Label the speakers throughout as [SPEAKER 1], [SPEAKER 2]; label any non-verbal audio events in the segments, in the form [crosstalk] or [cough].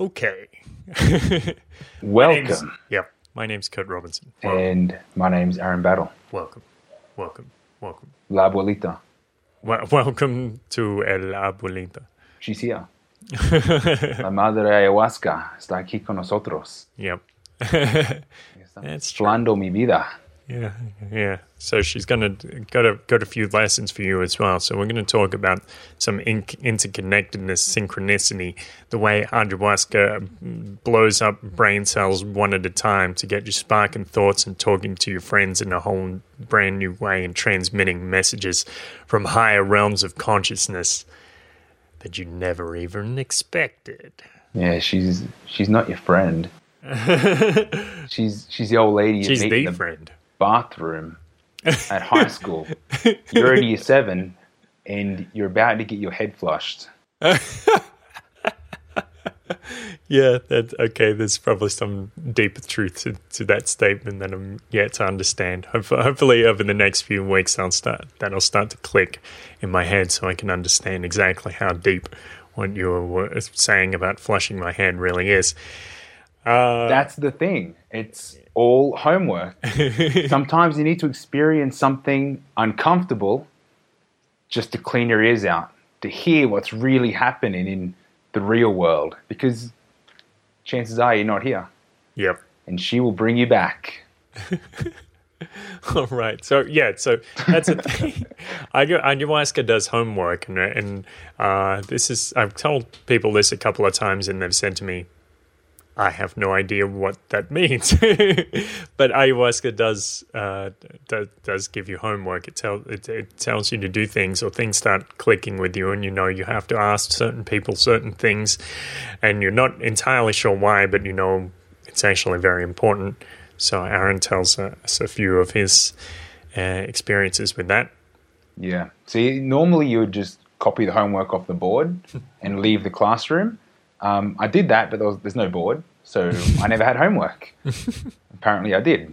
[SPEAKER 1] Okay.
[SPEAKER 2] Welcome. [laughs]
[SPEAKER 1] Yep. My name's Kurt Robinson. Wel-
[SPEAKER 2] And my name's Aaron Battle.
[SPEAKER 1] welcome. Welcome. Welcome.
[SPEAKER 2] La abuelita.
[SPEAKER 1] Wel- [laughs] welcome to El Abuelita.
[SPEAKER 2] She's here. [laughs] La madre ayahuasca está aquí con nosotros.
[SPEAKER 1] Yep. That's.
[SPEAKER 2] Flando mi vida.
[SPEAKER 1] Yeah, yeah. So she's gonna got a got a few lessons for you as well. So we're gonna talk about some in- interconnectedness, synchronicity, the way ayahuasca blows up brain cells one at a time to get you sparking thoughts and talking to your friends in a whole brand new way and transmitting messages from higher realms of consciousness that you never even expected.
[SPEAKER 2] Yeah, she's she's not your friend. [laughs] she's she's the old lady
[SPEAKER 1] She's the
[SPEAKER 2] in the
[SPEAKER 1] friend.
[SPEAKER 2] Bathroom at high [laughs] school. You're in year seven, and you're about to get your head flushed. [laughs]
[SPEAKER 1] Yeah, that okay. There's probably some deeper truth to, to that statement that I'm yet to understand. Hopefully, hopefully, over the next few weeks, I'll start that'll start to click in my head, so I can understand exactly how deep what you were saying about flushing my head really is. Uh,
[SPEAKER 2] That's the thing. It's all homework. [laughs] Sometimes you need to experience something uncomfortable just to clean your ears out, to hear what's really happening in the real world. Because chances are you're not here.
[SPEAKER 1] yep.
[SPEAKER 2] And she will bring you back. [laughs]
[SPEAKER 1] All right. So yeah. So that's a thing. [laughs] Ayahuasca does homework, and and uh, this is I've told people this a couple of times, and they've said to me, "I have no idea what that means." [laughs] but ayahuasca does uh, does does give you homework. It tells it, it tells you to do things, or things start clicking with you, and you know you have to ask certain people certain things, and you're not entirely sure why, but you know it's actually very important. So Aaron tells us a few of his uh, experiences with that.
[SPEAKER 2] Yeah. See, normally you would just copy the homework off the board [laughs] and leave the classroom. Um, I did that, but there was, there's no board, so I never had homework. [laughs] Apparently, I did.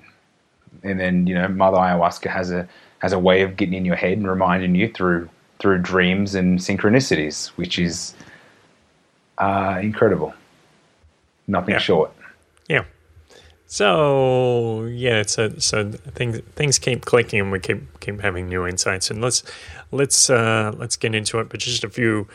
[SPEAKER 2] And then you know, Mother Ayahuasca has a has a way of getting in your head and reminding you through through dreams and synchronicities, which is uh, incredible. Nothing
[SPEAKER 1] Yeah.
[SPEAKER 2] short.
[SPEAKER 1] Yeah. So yeah, so so things things keep clicking, and we keep keep having new insights. And let's let's uh, let's get into it. But just a few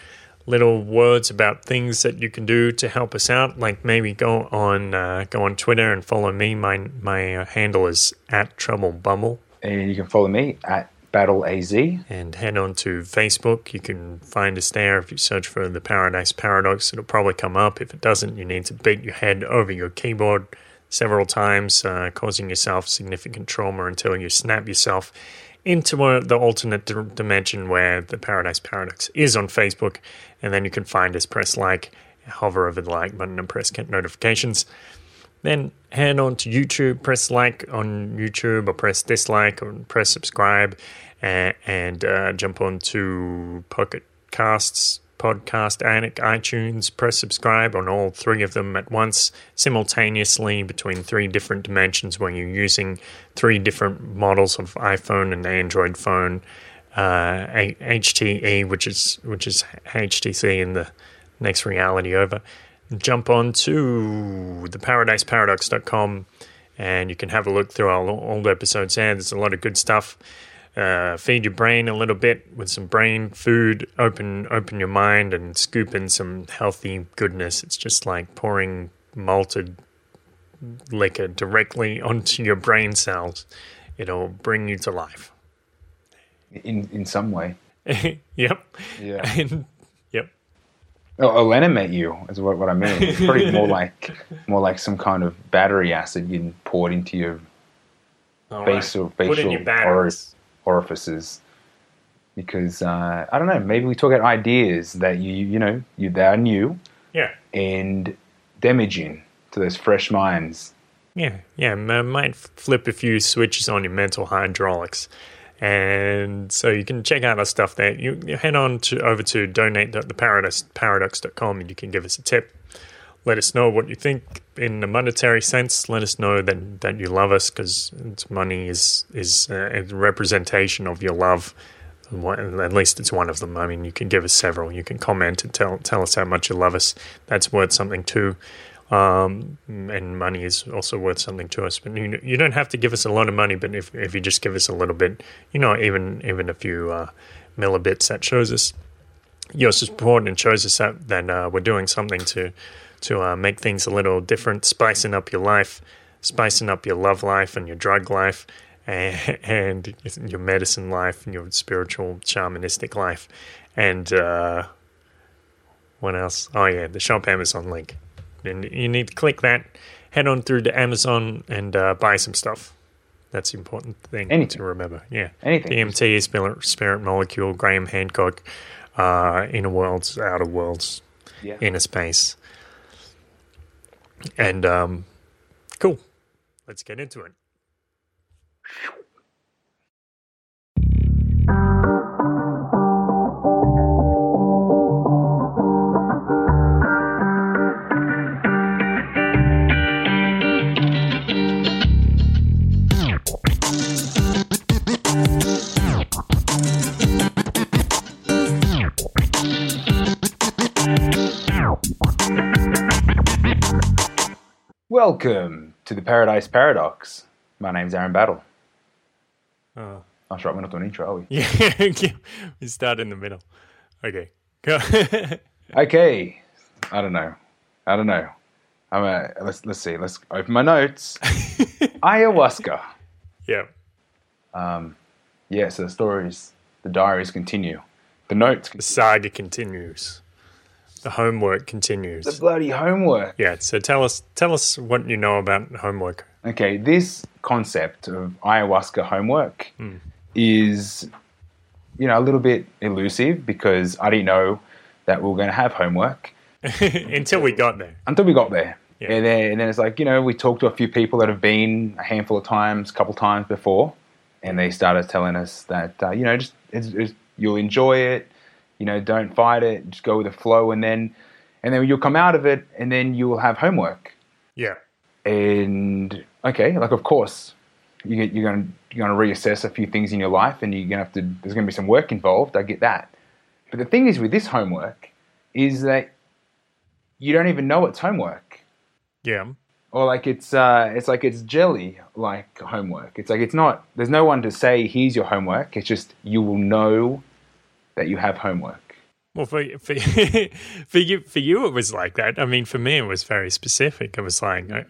[SPEAKER 1] little words about things that you can do to help us out. Like maybe go on uh, go on Twitter and follow me. My my uh, handle is at Trouble Bumble.
[SPEAKER 2] And you can follow me at Battle AZ.
[SPEAKER 1] and head on to Facebook. You can find us there. If you search for the Paradise Paradox, it'll probably come up. If it doesn't, you need to beat your head over your keyboard several times, uh, causing yourself significant trauma until you snap yourself into the alternate d- dimension where the Paradise Paradox is on Facebook. And then you can find us, press like, hover over the like button, and press get notifications. Then head on to YouTube, press like on YouTube, or press dislike, or press subscribe, and, and uh, jump on to Pocket Casts, Podcast Addict, iTunes. Press subscribe on all three of them at once, simultaneously between three different dimensions where you're using three different models of iPhone and Android phone. Uh, HTE, which is which is HTC in the next reality over jump on to theparadiseparadox.com and you can have a look through our old episodes there. There's a lot of good stuff. Uh, feed your brain a little bit with some brain food. Open open your mind and scoop in some healthy goodness. It's just like pouring malted liquor directly [laughs] onto your brain cells. It'll bring you to life.
[SPEAKER 2] In in some way. [laughs]
[SPEAKER 1] yep.
[SPEAKER 2] Yeah. [laughs]
[SPEAKER 1] And yep.
[SPEAKER 2] Oh, it'll animate you is what, what I mean. It's probably more like more like some kind of battery acid getting poured into your
[SPEAKER 1] All
[SPEAKER 2] facial
[SPEAKER 1] Put in your batteries.
[SPEAKER 2] Orifices. Because uh, I don't know, maybe we talk about ideas that you you know you that are new
[SPEAKER 1] Yeah.
[SPEAKER 2] and damaging to those fresh minds.
[SPEAKER 1] Yeah, yeah, m- might flip a few switches on your mental hydraulics. And so you can check out our stuff there. You, you head on to over to donate.theparadox.com and you can give us a tip. Let us know what you think in a monetary sense. Let us know that, that you love us because money is is uh, a representation of your love at least it's one of them. I mean, you can give us several. You can comment and tell tell us how much you love us. That's worth something too. Um, and money is also worth something to us. But you, you don't have to give us a lot of money. But if if you just give us a little bit, you know, even even a few uh, millibits, that shows us your support and shows us that that uh, we're doing something to to uh, make things a little different, spicing up your life, spicing up your love life and your drug life, and, [laughs] and your medicine life and your spiritual shamanistic life, and uh, what else? Oh yeah, the shop Amazon link. And you need to click that, head on through to Amazon and uh, buy some stuff. That's the important thing
[SPEAKER 2] Anything.
[SPEAKER 1] to remember. Yeah.
[SPEAKER 2] Anything.
[SPEAKER 1] DMT, Spirit, Spirit Molecule, Graham Hancock, uh, Inner Worlds, Outer Worlds,
[SPEAKER 2] Yeah.
[SPEAKER 1] Inner Space. And um, cool. Let's get into it.
[SPEAKER 2] Welcome to the Paradise Paradox. My name's Aaron Battle.
[SPEAKER 1] Oh.
[SPEAKER 2] That's right, we're not doing intro, are we?
[SPEAKER 1] Yeah, [laughs] we start in the middle. Okay. Go. [laughs]
[SPEAKER 2] Okay. I don't know. I don't know. I'm a, let's let's see. Let's open my notes. [laughs] Ayahuasca.
[SPEAKER 1] yeah.
[SPEAKER 2] Um, yeah, so the stories, the diaries continue. The notes,
[SPEAKER 1] The saga continues. The homework continues.
[SPEAKER 2] the bloody homework.
[SPEAKER 1] Yeah, so tell us tell us what you know about homework.
[SPEAKER 2] Okay, this concept of ayahuasca homework is, you know, a little bit elusive because I didn't know that we were going to have homework [laughs]
[SPEAKER 1] Until we got there.
[SPEAKER 2] until we got there.
[SPEAKER 1] Yeah.
[SPEAKER 2] And, then, and then it's like, you know, we talked to a few people that have been a handful of times, a couple times before, and they started telling us that, uh, you know, just it's, it's, you'll enjoy it, you know, don't fight it, just go with the flow, and then, and then you'll come out of it, and then you will have homework.
[SPEAKER 1] Yeah.
[SPEAKER 2] And okay, like of course, you get, you're going to you're going to reassess a few things in your life, and you're going to have to. There's going to be some work involved. I get that, but the thing is with this homework is that you don't even know it's homework,
[SPEAKER 1] Yeah.
[SPEAKER 2] or like it's uh, it's like it's jelly like homework. It's like it's not. There's no one to say here's your homework. It's just you will know that you have homework.
[SPEAKER 1] Well, for for [laughs] for you for you it was like that. I mean, for me it was very specific. It was like uh,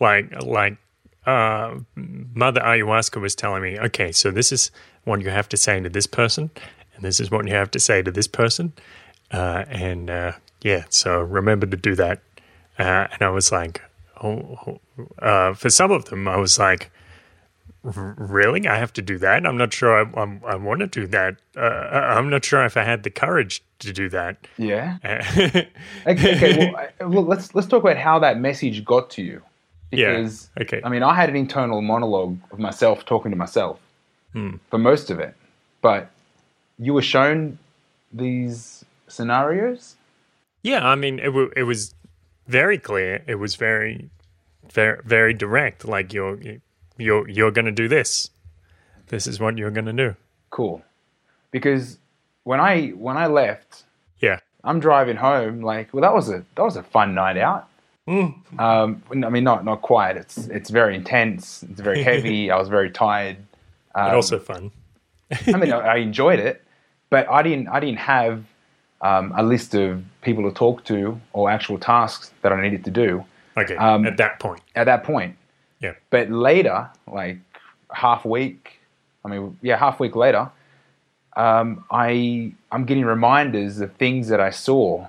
[SPEAKER 1] like like uh, Mother Ayahuasca was telling me, okay, so this is what you have to say to this person, and this is what you have to say to this person, uh, and uh, yeah, so remember to do that. Uh, and I was like, oh, oh, uh, for some of them, I was like. "R- Really, I have to do that. I'm not sure I, I'm, I want to do that. Uh, I'm not sure if I had the courage to do that.
[SPEAKER 2] Yeah. [laughs] Okay. okay well, well, let's let's talk about how that message got to you.
[SPEAKER 1] Yeah,
[SPEAKER 2] Because
[SPEAKER 1] okay.
[SPEAKER 2] I mean, I had an internal monologue of myself talking to myself
[SPEAKER 1] Hmm.
[SPEAKER 2] for most of it, but you were shown these scenarios.
[SPEAKER 1] Yeah, I mean, it, w- it was very clear. It was very, very, very direct. Like you're, you're, you're going to do this. This is what you're going to do.
[SPEAKER 2] Cool, because when I when I left,
[SPEAKER 1] Yeah,
[SPEAKER 2] I'm driving home. Like, well, that was a that was a fun night out. Um, I mean, not not quite. It's it's very intense. It's very [laughs] heavy. I was very tired.
[SPEAKER 1] but
[SPEAKER 2] Um,
[SPEAKER 1] also fun.
[SPEAKER 2] I mean, [laughs] I I enjoyed it, but I didn't. I didn't have um, a list of people to talk to or actual tasks that I needed to do
[SPEAKER 1] Okay,
[SPEAKER 2] um,
[SPEAKER 1] at that point.
[SPEAKER 2] at that point.
[SPEAKER 1] Yeah,
[SPEAKER 2] But later, like half week, I mean, yeah, half week later, um, I I'm getting reminders of things that I saw,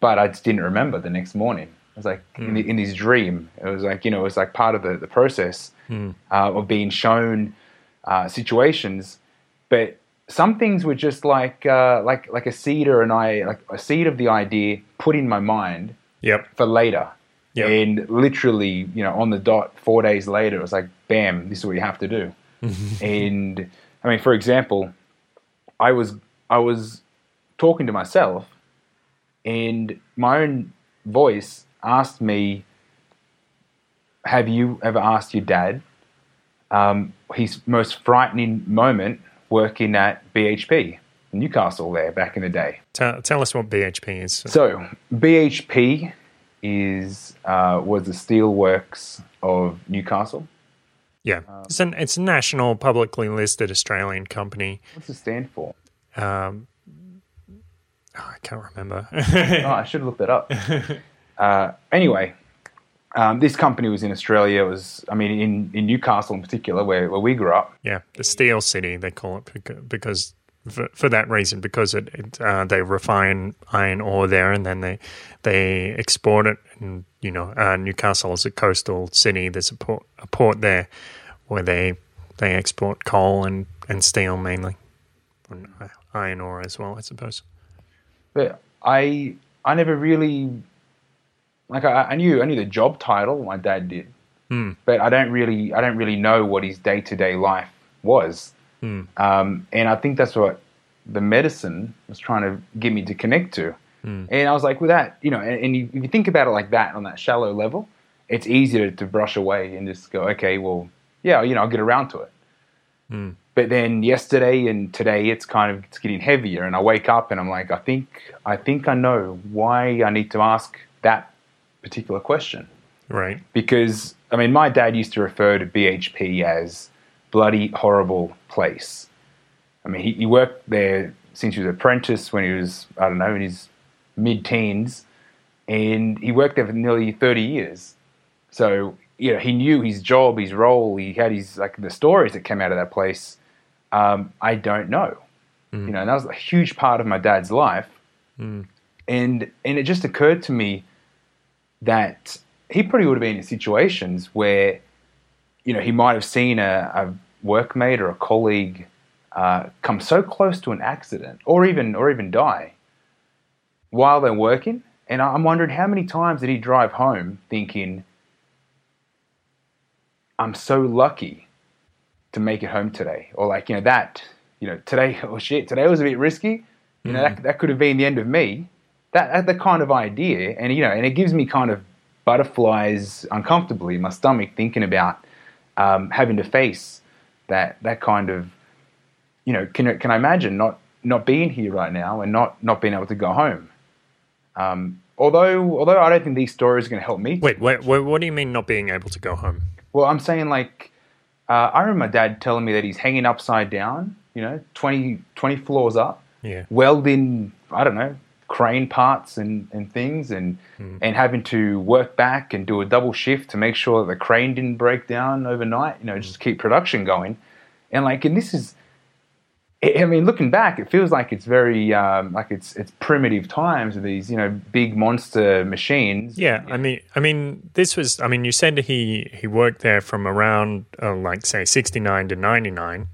[SPEAKER 2] but I just didn't remember the next morning. It was like in, the, in this dream. It was like you know, it was like part of the the process uh, of being shown uh, situations, but some things were just like uh, like like a seed or an I like a seed of the idea put in my mind
[SPEAKER 1] yep,
[SPEAKER 2] for later.
[SPEAKER 1] Yeah.
[SPEAKER 2] And literally, you know, on the dot, four days later, it was like, bam, this is what you have to do. [laughs] and I mean, for example, I was I was talking to myself, and my own voice asked me, "Have you ever asked your dad um, his most frightening moment working at BHP, Newcastle, there back in the day.
[SPEAKER 1] Tell, tell us what BHP is.
[SPEAKER 2] So BHP is uh, was the steelworks of Newcastle.
[SPEAKER 1] Yeah, it's an it's a national, publicly listed Australian company.
[SPEAKER 2] What's it stand for?
[SPEAKER 1] Um, oh, I can't remember. [laughs]
[SPEAKER 2] oh, I should have looked that up. [laughs] Uh, anyway, um, this company was in Australia. It was, I mean, in, in Newcastle in particular, where, where we grew up.
[SPEAKER 1] yeah, the Steel City they call it because for, for that reason because it, it uh, they refine iron ore there and then they they export it and you know uh, Newcastle is a coastal city. There's a port a port there where they they export coal and, and steel mainly, and iron ore as well, I suppose.
[SPEAKER 2] But I I never really like I, I knew I knew the job title my dad did,
[SPEAKER 1] Hmm.
[SPEAKER 2] but I don't really I don't really know what his day to day life was,
[SPEAKER 1] Hmm.
[SPEAKER 2] um, and I think that's what the medicine was trying to get me to connect to,
[SPEAKER 1] Hmm.
[SPEAKER 2] and I was like, with that, you know, and, and you, if you think about it like that on that shallow level, it's easier to brush away and just go, okay, well, yeah, you know, I'll get around to it.
[SPEAKER 1] Hmm.
[SPEAKER 2] But then yesterday and today, it's kind of it's getting heavier, and I wake up and I'm like, I think I think I know why I need to ask that particular question
[SPEAKER 1] Right.
[SPEAKER 2] because I mean, my dad used to refer to BHP as bloody horrible place. I mean, he, he worked there since he was an apprentice when he was I don't know in his mid teens, and he worked there for nearly thirty years. So you know, he knew his job, his role. He had his like the stories that came out of that place. Um, I don't know, you know, and that was a huge part of my dad's life. And and it just occurred to me that he probably would have been in situations where, you know, he might have seen a, a workmate or a colleague uh, come so close to an accident, or even or even die, while they're working. And I'm wondering how many times did he drive home thinking, "I'm so lucky to make it home today," or like you know that, you know, today [laughs] oh shit, today was a bit risky. You know, that that could have been the end of me. That, that the kind of idea, and you know, and it gives me kind of butterflies uncomfortably in my stomach thinking about um, having to face that that kind of, you know, can can I imagine not not being here right now and not not being able to go home. Um, although although I don't think these stories are going to help me.
[SPEAKER 1] Wait, wait, wait, what do you mean not being able to go home?
[SPEAKER 2] Well, I'm saying like uh, I remember my dad telling me that he's hanging upside down, you know, 20, 20 floors up,
[SPEAKER 1] Yeah.
[SPEAKER 2] welding I don't know crane parts and, and things and and having to work back and do a double shift to make sure that the crane didn't break down overnight you know just keep production going and like and this is I I mean, looking back, it feels like it's very um, like it's it's primitive times with these, you know, big monster machines.
[SPEAKER 1] Yeah, I mean, I mean, this was. I mean, you said he he worked there from around uh, like say sixty nine to ninety nine.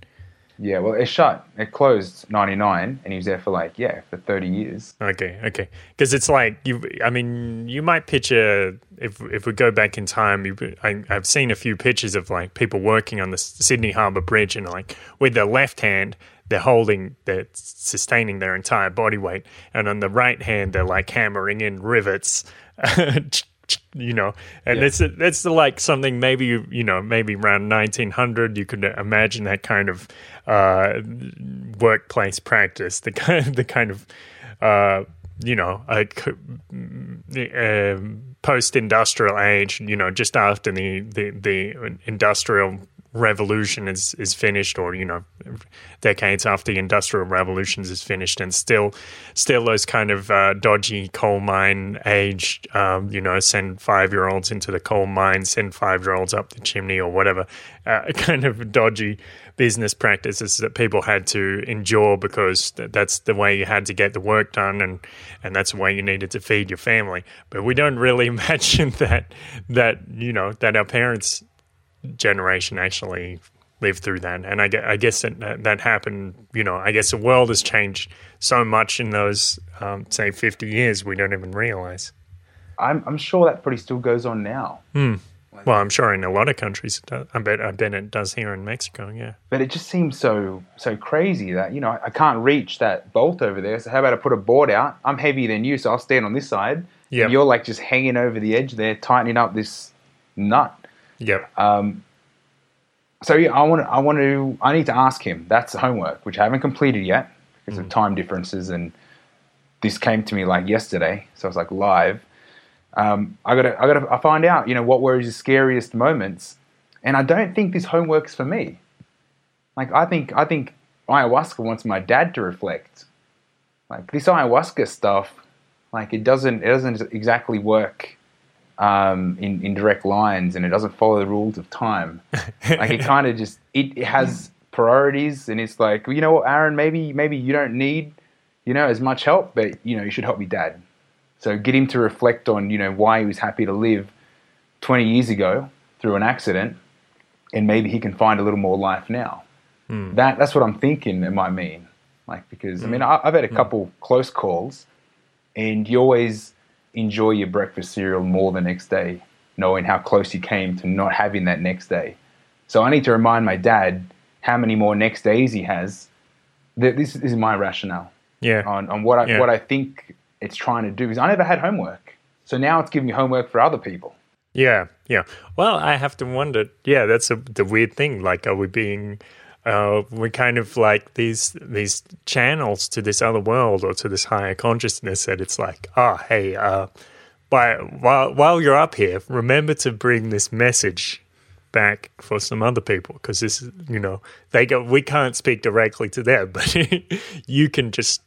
[SPEAKER 2] Yeah, well, it shut. It closed '99, and he was there for like yeah, for 30 years.
[SPEAKER 1] Okay, okay, because it's like you. I mean, you might picture if if we go back in time. You, I, I've seen a few pictures of like people working on the Sydney Harbour Bridge, and like with their left hand, they're holding, they're sustaining their entire body weight, and on the right hand, they're like hammering in rivets. [laughs] you know and
[SPEAKER 2] Yeah.
[SPEAKER 1] it's that's the, like something maybe you you know maybe around 1900 you could imagine that kind of uh workplace practice the kind [laughs] the kind of uh you know a uh, post-industrial age you know just after the the, the industrial revolution is is finished or you know decades after the industrial revolutions is finished and still still those kind of uh, dodgy coal mine age um, you know send five year olds into the coal mine send five year olds up the chimney or whatever uh, [laughs] kind of dodgy business practices that people had to endure because that's the way you had to get the work done and and that's the way you needed to feed your family but we don't really [laughs] imagine that that you know that our parents generation actually lived through that. And I, I guess that, that happened, you know, I guess the world has changed so much in those, um, say, 50 years, we don't even realize.
[SPEAKER 2] I'm, I'm sure that probably still goes on now.
[SPEAKER 1] Well, I'm sure in a lot of countries, it does. I bet, I bet it does here in Mexico, yeah.
[SPEAKER 2] But it just seems so so crazy that you know I can't reach that bolt over there. So how about I put a board out? I'm heavier than you, so I'll stand on this side. Yeah, you're like just hanging over the edge there, tightening up this nut.
[SPEAKER 1] Yep.
[SPEAKER 2] Um, so yeah, I want I want to, I need to ask him. That's the homework, which I haven't completed yet because of time differences, and this came to me like yesterday, so I was like live. Um, I gotta, I gotta, I find out, you know, what were his scariest moments, and I don't think this homework's for me. Like, I think, I think ayahuasca wants my dad to reflect. Like this ayahuasca stuff, like it doesn't, it doesn't exactly work um, in, in direct lines and it doesn't follow the rules of time. [laughs] like it kind of just it, it, has priorities and it's like you know what Aaron maybe maybe you don't need you know as much help but you know you should help your dad. So get him to reflect on you know why he was happy to live 20 years ago through an accident and maybe he can find a little more life now. Mm. That that's what I'm thinking it might mean. Like because mm. I mean I, have had a couple mm. close calls and you always enjoy your breakfast cereal more the next day, knowing how close you came to not having that next day. So I need to remind my dad how many more next days he has. That this, this is my rationale.
[SPEAKER 1] Yeah.
[SPEAKER 2] On, on what I yeah. what I think it's trying to do is I never had homework, so now it's giving me homework for other people.
[SPEAKER 1] Yeah, yeah. Well, I have to wonder. Yeah, that's a, the weird thing. Like, are we being uh, we're kind of like these these channels to this other world or to this higher consciousness that it's like, oh, hey, uh, while, while while you're up here, remember to bring this message back for some other people because this is, you know, they go. We can't speak directly to them, [laughs] but you can just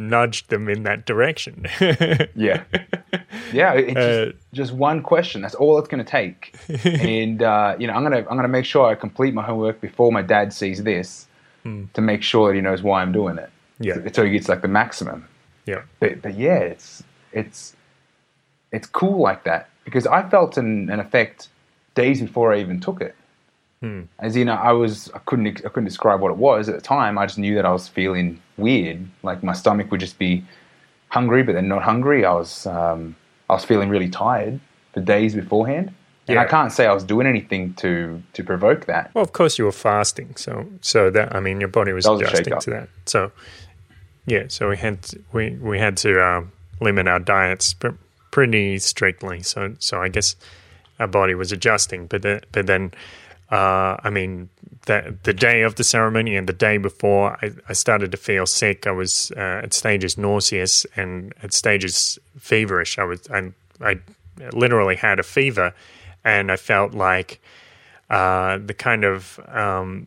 [SPEAKER 1] nudge them in that direction. [laughs]
[SPEAKER 2] yeah, yeah. It's uh, just, just, one question. That's all it's going to take. [laughs] and uh, you know, I'm gonna I'm gonna make sure I complete my homework before my dad sees this hmm. to make sure that he knows why I'm doing it.
[SPEAKER 1] Yeah,
[SPEAKER 2] so, so he gets like the maximum.
[SPEAKER 1] Yeah,
[SPEAKER 2] but but yeah, it's it's it's cool like that because I felt an, an effect days before I even took it. Hmm. As you know, I was I couldn't I couldn't describe what it was at the time. I just knew that I was feeling weird. Like my stomach would just be hungry, but then not hungry. I was um, I was feeling really tired for days beforehand. And yeah. I can't say I was doing anything to to provoke that.
[SPEAKER 1] Well, of course you were fasting, so so that I mean your body was, was adjusting to that. So yeah, so we had to, we we had to uh, limit our diets pretty strictly. So so I guess our body was adjusting, but then, but then uh, I mean, the, the day of the ceremony and the day before, I, I started to feel sick. I was uh, at stages nauseous and at stages feverish. I was I, I literally had a fever, and I felt like uh, the kind of um,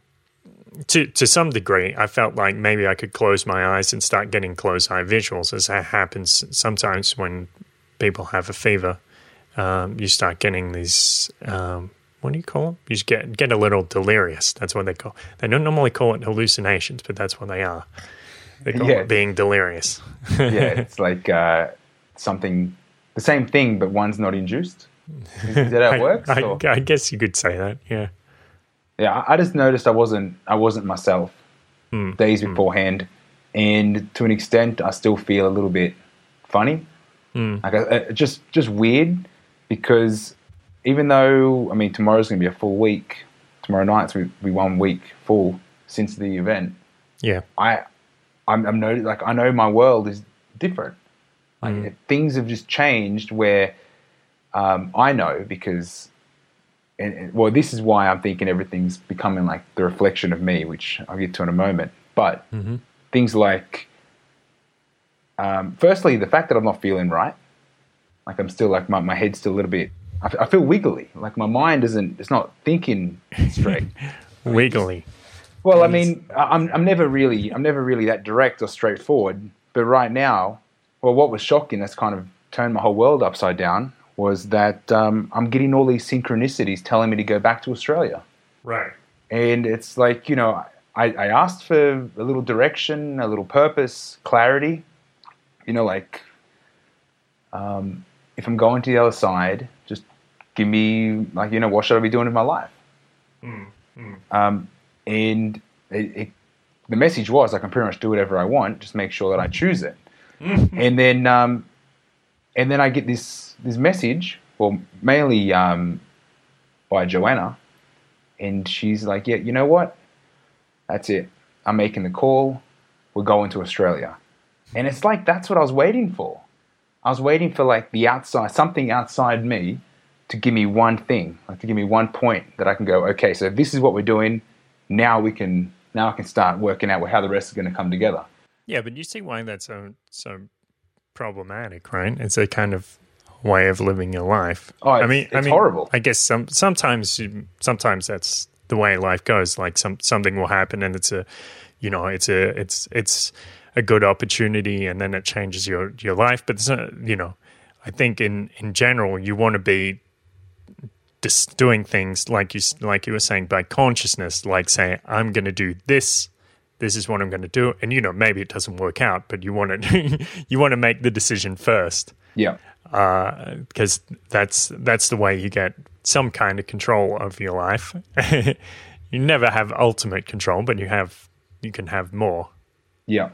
[SPEAKER 1] to to some degree, I felt like maybe I could close my eyes and start getting closed eye visuals, as that happens sometimes when people have a fever. Um, you start getting these um, what do you call them? You just get get a little delirious. That's what they call. They don't normally call it hallucinations, but that's what they are. They call yeah. it being delirious. [laughs]
[SPEAKER 2] yeah, it's like uh, something, the same thing, but one's not induced. Is, is that how it [laughs] works?
[SPEAKER 1] I, I, I, guess you could say that. Yeah.
[SPEAKER 2] Yeah, I, just noticed I wasn't I wasn't myself mm. days mm. beforehand, and to an extent, I still feel a little bit funny, mm. like uh, just just weird because even though I mean tomorrow's going to be a full week, tomorrow night's going to be one week full since the event.
[SPEAKER 1] Yeah,
[SPEAKER 2] I I'm, I'm no, like I know my world is different. Like mm. things have just changed where um, I know because. And, and, well, this is why I'm thinking everything's becoming like the reflection of me, which I'll get to in a moment. But mm-hmm. things like, um, firstly, the fact that I'm not feeling right, like I'm still like my, my head's still a little bit I, feel wiggly. Like my mind isn't. It's not thinking straight. [laughs]
[SPEAKER 1] wiggly.
[SPEAKER 2] Well, I mean, I'm I'm never really I'm never really that direct or straightforward. But right now, well, what was shocking that's kind of turned my whole world upside down was that um, I'm getting all these synchronicities telling me to go back to Australia.
[SPEAKER 1] Right.
[SPEAKER 2] And it's like you know, I, I asked for a little direction, a little purpose, clarity. You know, like um, if I'm going to the other side, just give me like you know what should I be doing in my life? Mm, mm. Um, and it, it, the message was I can pretty much do whatever I want, just make sure that I choose it. Mm-hmm. And then um, and then I get this this message, well, mainly um, by Joanna, and she's like, "Yeah, you know what? That's it. I'm making the call. We're going to Australia." And it's like that's what I was waiting for. I was waiting for like the outside, something outside me to give me one thing, like to give me one point that I can go, okay, so this is what we're doing. Now we can now I can start working out how the rest is going to come together.
[SPEAKER 1] Yeah, but you see why that's so so problematic, right? It's a kind of way of living your life.
[SPEAKER 2] Oh,
[SPEAKER 1] I mean,
[SPEAKER 2] it's
[SPEAKER 1] I mean,
[SPEAKER 2] horrible.
[SPEAKER 1] I guess some sometimes sometimes that's the way life goes. Like some something will happen, and it's a, you know, it's a it's it's a good opportunity, and then it changes your your life. But you know, I think in in general, you want to be just doing things like you like you were saying by consciousness, like say, I'm going to do this. This is what I'm going to do, and you know maybe it doesn't work out, but you want to [laughs] you want to make the decision first
[SPEAKER 2] Yeah.
[SPEAKER 1] Uh, because that's that's the way you get some kind of control of your life. [laughs] you never have ultimate control, but you have you can have more.
[SPEAKER 2] Yeah.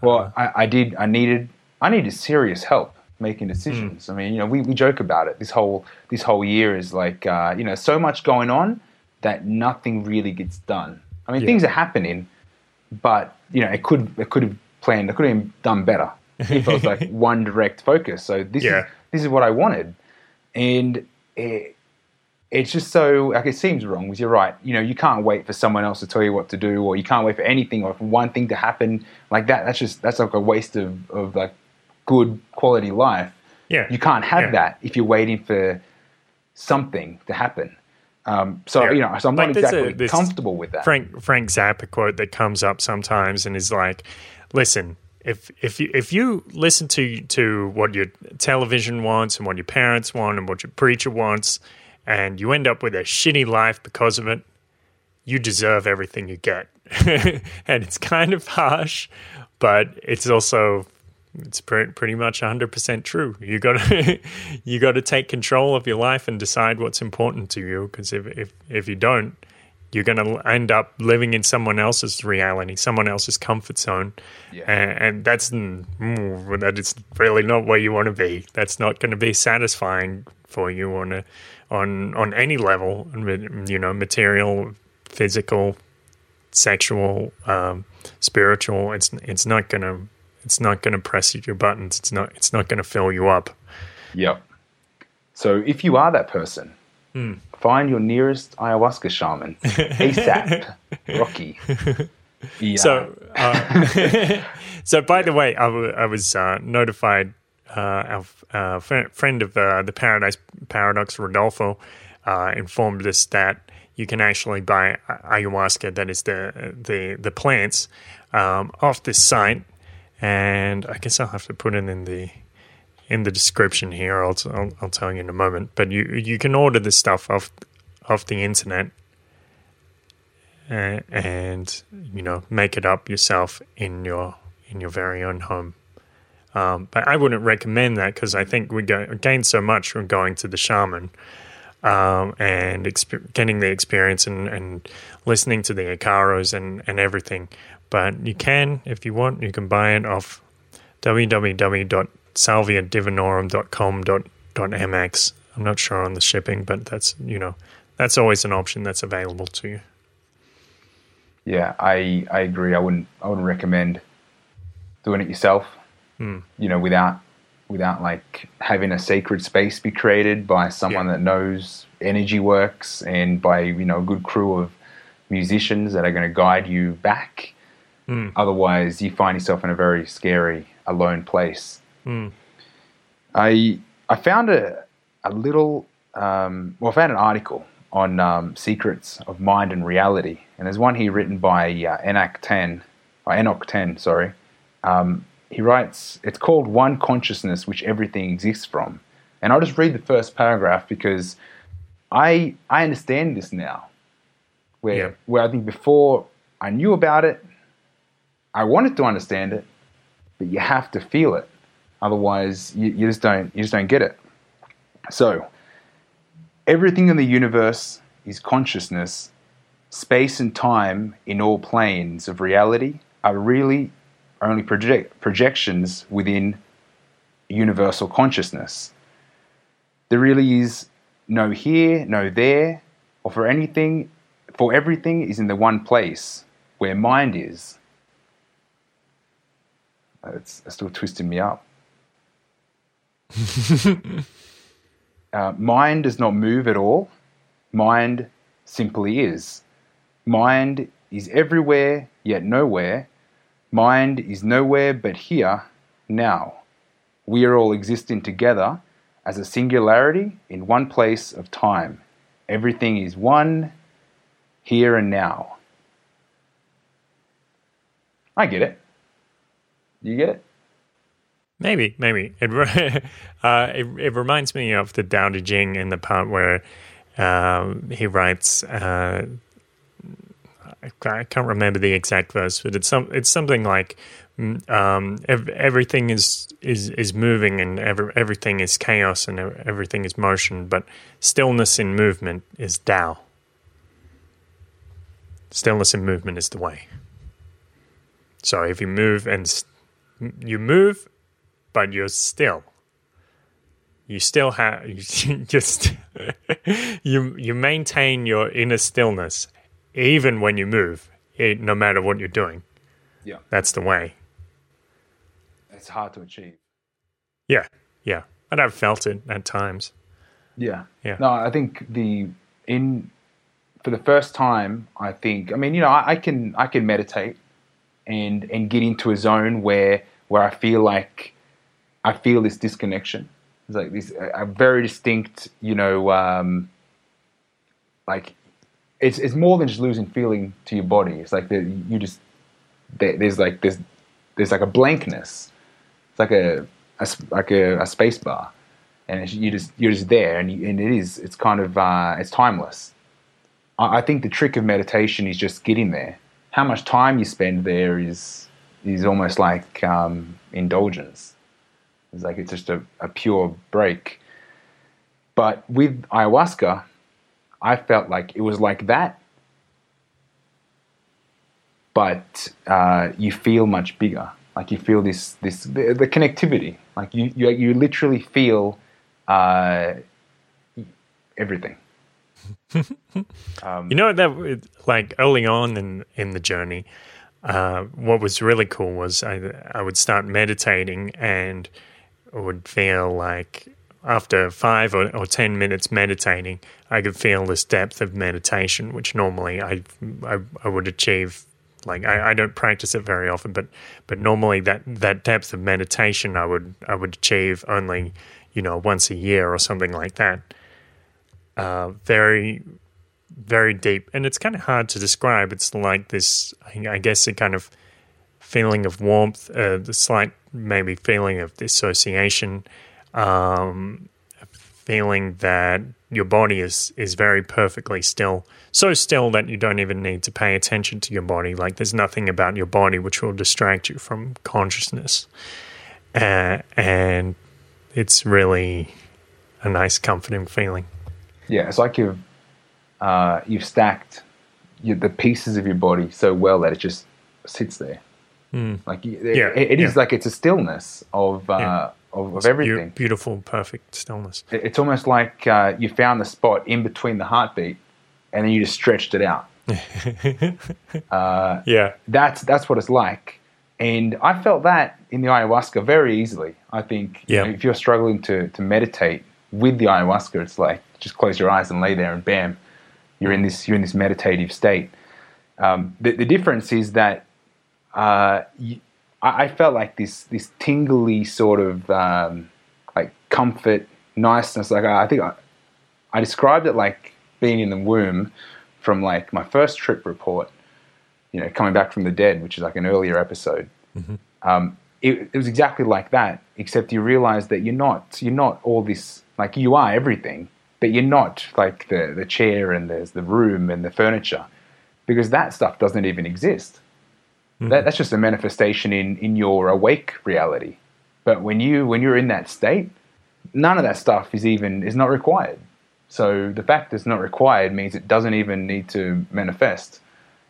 [SPEAKER 2] Well, uh-huh. I, I did. I needed. I needed serious help making decisions. I mean, you know, we, we joke about it. This whole this whole year is like, uh, you know, so much going on that nothing really gets done. I mean,
[SPEAKER 1] Yeah.
[SPEAKER 2] things are happening, but you know, it could it could have planned. It could have been done better if it was like [laughs] one direct focus. So this
[SPEAKER 1] Yeah.
[SPEAKER 2] is this is what I wanted, and it, it's just so like it seems wrong because you're right you know you can't wait for someone else to tell you what to do or you can't wait for anything or for one thing to happen like that that's just that's like a waste of, of like good quality life
[SPEAKER 1] Yeah,
[SPEAKER 2] you can't have
[SPEAKER 1] Yeah.
[SPEAKER 2] that if you're waiting for something to happen um, so
[SPEAKER 1] Yeah.
[SPEAKER 2] you know so i'm
[SPEAKER 1] Like
[SPEAKER 2] not
[SPEAKER 1] a-
[SPEAKER 2] exactly
[SPEAKER 1] this
[SPEAKER 2] comfortable with that
[SPEAKER 1] Frank Frank Zappa quote that comes up sometimes and is like, "Listen, if if you if you listen to to what your television wants and what your parents want and what your preacher wants, and you end up with a shitty life because of it, you deserve everything you get." [laughs] and it's kind of harsh, but it's also it's pre- pretty much 100% true. You got to [laughs] you got to take control of your life and decide what's important to you because if, if if you don't, you're going to end up living in someone else's reality, someone else's comfort zone.
[SPEAKER 2] Yeah.
[SPEAKER 1] And, and that's mm, that is really not where you want to be. That's not going to be satisfying for you on a on on any level, you know, material, physical, sexual, um, spiritual. It's it's not gonna it's not gonna press your buttons. It's not it's not gonna fill you up.
[SPEAKER 2] yep so if you are that person
[SPEAKER 1] Hmm.
[SPEAKER 2] find your nearest ayahuasca shaman [laughs] asap rocky yeah.
[SPEAKER 1] So uh, [laughs] so by the way, I, w- I was uh, notified. Uh, our uh, fr- friend of uh, the Paradise Paradox, Rodolfo, uh, informed us that you can actually buy ayahuasca, that is the the the plants, um, off this site, and I guess I'll have to put it in the in the description here. I'll, I'll, I'll tell you in a moment. But you you can order this stuff off off the internet uh, and you know make it up yourself in your in your very own home. Um, but I wouldn't recommend that because I think we gain so much from going to the shaman um, and exp- getting the experience and, and listening to the Icaros and, and everything. But you can, if you want, you can buy it off www.salviadivinorum.com.mx. I'm not sure on the shipping, but that's you know that's always an option that's available to you.
[SPEAKER 2] Yeah, I I agree. I wouldn't I wouldn't recommend doing it yourself.
[SPEAKER 1] Hmm.
[SPEAKER 2] You know, without without like having a sacred space be created by someone
[SPEAKER 1] Yeah.
[SPEAKER 2] that knows energy works and by you know a good crew of musicians that are going to guide you back.
[SPEAKER 1] Hmm.
[SPEAKER 2] Otherwise, you find yourself in a very scary, alone place.
[SPEAKER 1] Hmm.
[SPEAKER 2] I I found a a little um, well, I found an article on um, secrets of mind and reality, and there's one here written by uh, Enoch Ten, or Enoch Tan, sorry. Um, he writes, "It's called One Consciousness, which everything exists from." And I'll just read the first paragraph because I I understand this now. Where
[SPEAKER 1] Yeah.
[SPEAKER 2] where I think before I knew about it, I wanted to understand it, but you have to feel it. Otherwise, you, you just don't you just don't get it. So, everything in the universe is consciousness. Space and time in all planes of reality are really only project, projections within universal consciousness. There really is no here, no there, or for anything, for everything is in the one place where mind is. It's, it's still twisting me up. [laughs] Uh, mind does not move at all. Mind simply is. Mind is everywhere, yet nowhere. Mind is nowhere but here, now. We are all existing together as a singularity in one place of time. Everything is one, here and now. I get it. You get it?
[SPEAKER 1] Maybe, maybe it [laughs] uh, it, it reminds me of the Tao Te Ching in the part where um, he writes. Uh, I can't remember the exact verse, but it's some it's something like mm, um, ev- everything is is is moving and every, everything is chaos and everything is motion, but stillness in movement is Tao. Stillness in movement is the way. So if you move and you move but you're still you still have [laughs] you just you you maintain your inner stillness even when you move it, no matter what you're doing
[SPEAKER 2] Yeah.
[SPEAKER 1] that's the way
[SPEAKER 2] It's hard to achieve.
[SPEAKER 1] yeah yeah and i've felt it at times
[SPEAKER 2] Yeah.
[SPEAKER 1] Yeah.
[SPEAKER 2] No, I think the in for the first time, I think I mean, you know, I, I can I can meditate and and get into a zone where where I feel like I feel this disconnection. It's like this a, very distinct, you know, um, like it's it's more than just losing feeling to your body. It's like the, you just there, there's like there's there's like a blankness. It's like a, a like a, a space bar, and you just you're just there, and you, and it is it's kind of uh, it's timeless. I, I think the trick of meditation is just getting there. How much time you spend there is is almost like um, indulgence. It's like it's just a, a pure break. But with ayahuasca, I felt like it was like that, but uh, you feel much bigger. Like you feel this this the, the connectivity. Like you you you literally feel uh, everything. [laughs]
[SPEAKER 1] you know that like early on in in the journey uh, what was really cool was I, I would start meditating and I would feel like after five or, or ten minutes meditating, I could feel this depth of meditation, which normally I I, I would achieve. Like I, I don't practice it very often, but but normally that, that depth of meditation I would I would achieve only you know once a year or something like that. Uh, very very deep, and it's kind of hard to describe. It's like this, I guess, a kind of feeling of warmth, uh, the slight maybe feeling of dissociation, um, feeling that your body is is very perfectly still, so still that you don't even need to pay attention to your body. Like there's nothing about your body which will distract you from consciousness, uh, and it's really a nice, comforting feeling.
[SPEAKER 2] Yeah, it's like you've uh, you've stacked you, the pieces of your body so well that it just sits there. Like it,
[SPEAKER 1] Yeah,
[SPEAKER 2] it is
[SPEAKER 1] yeah.
[SPEAKER 2] like it's a stillness of uh,
[SPEAKER 1] Yeah.
[SPEAKER 2] of, of everything.
[SPEAKER 1] beautiful, perfect stillness.
[SPEAKER 2] It- It's almost like uh, you found the spot in between the heartbeat, and then you just stretched it out. [laughs]
[SPEAKER 1] Yeah,
[SPEAKER 2] That's that's what it's like, and I felt that in the ayahuasca very easily. I think you know, if you're struggling to to meditate with the ayahuasca, it's like just close your eyes and lay there, and bam, you're in this you're in this meditative state. Um, the, the difference is that uh, you, I, I felt like this this tingly sort of um, like comfort, niceness. Like I, I think I, I described it like being in the womb from like my first trip report. You know, coming back from the dead, which is like an earlier episode. Um, it, it was exactly like that, except you realize that you're not you're not all this like you are everything, but you're not like the the chair and there's the room and the furniture, because that stuff doesn't even exist. That, mm-hmm. that's just a manifestation in in your awake reality. But when you when you're in that state, none of that stuff is even is not required. So the fact that it's not required means it doesn't even need to manifest,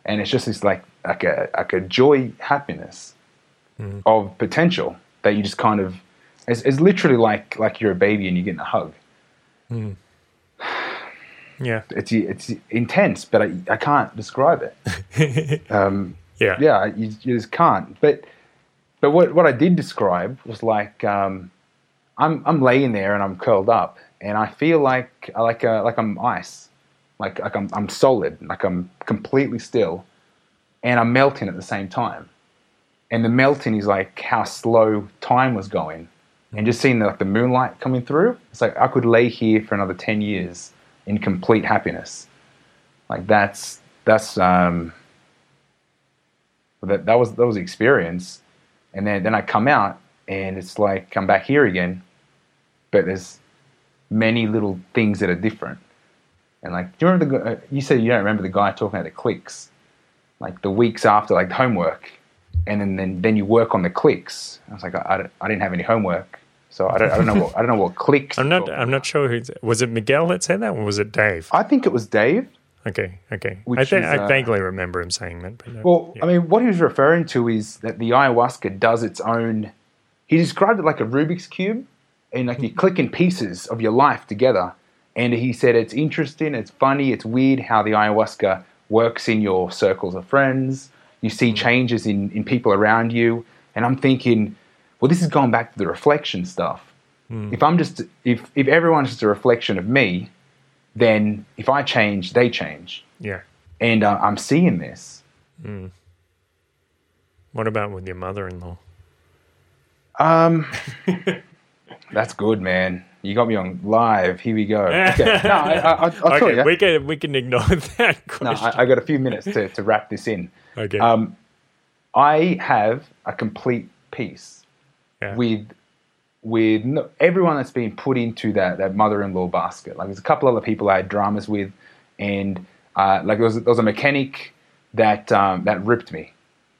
[SPEAKER 2] and it's just this like like a like a joy happiness mm-hmm. of potential that you just kind of it's, it's literally like like you're a baby and you're getting a hug. [sighs]
[SPEAKER 1] yeah,
[SPEAKER 2] It's it's intense, but I I can't describe it. [laughs] um,
[SPEAKER 1] yeah,
[SPEAKER 2] yeah, you, you just can't. But but what what I did describe was like um, I'm I'm laying there and I'm curled up, and I feel like like uh, like I'm ice, like like I'm I'm solid, like I'm completely still, and I'm melting at the same time. And the melting is like how slow time was going, and just seeing the, like the moonlight coming through. It's like I could lay here for another ten years in complete happiness. Like that's that's um, that that was that was the experience, and then then I come out and it's like I'm back here again, but there's many little things that are different. And like, do you remember the? Uh, you said you don't remember the guy talking about the clicks, like the weeks after like homework, and then then, then you work on the clicks. I was like, I, I, didn't have any homework, so I don't, I don't know what I don't know what clicks.
[SPEAKER 1] I'm not I'm not sure who was it. Miguel that said that, or was it Dave?
[SPEAKER 2] I think it was Dave.
[SPEAKER 1] Okay, okay. I, th- is, uh, I vaguely remember him saying that. But
[SPEAKER 2] no, well, yeah. I mean, what he was referring to is that the ayahuasca does its own. He described it like a Rubik's cube, and like you click in pieces of your life together. And he said it's interesting, it's funny, it's weird how the ayahuasca works in your circles of friends. You see changes in, in people around you. And I'm thinking, well, this is going back to the reflection stuff. Mm. If I'm just if if everyone's just a reflection of me, then if I change, they change.
[SPEAKER 1] Yeah.
[SPEAKER 2] And uh, I'm seeing this.
[SPEAKER 1] Mm. What about with your mother-in-law?
[SPEAKER 2] Um, [laughs] that's good, man. You got me on live. Here we go. [laughs] Okay. No, I, will okay, tell you.
[SPEAKER 1] We can we can ignore [laughs] that question.
[SPEAKER 2] No, I, I got a few minutes to, to wrap this in.
[SPEAKER 1] Okay.
[SPEAKER 2] Um, I have a complete peace
[SPEAKER 1] yeah.
[SPEAKER 2] with with no, everyone that's been put into that that mother-in-law basket. Like there's a couple other people I had dramas with, and uh, like there was, there was a mechanic that um, that ripped me.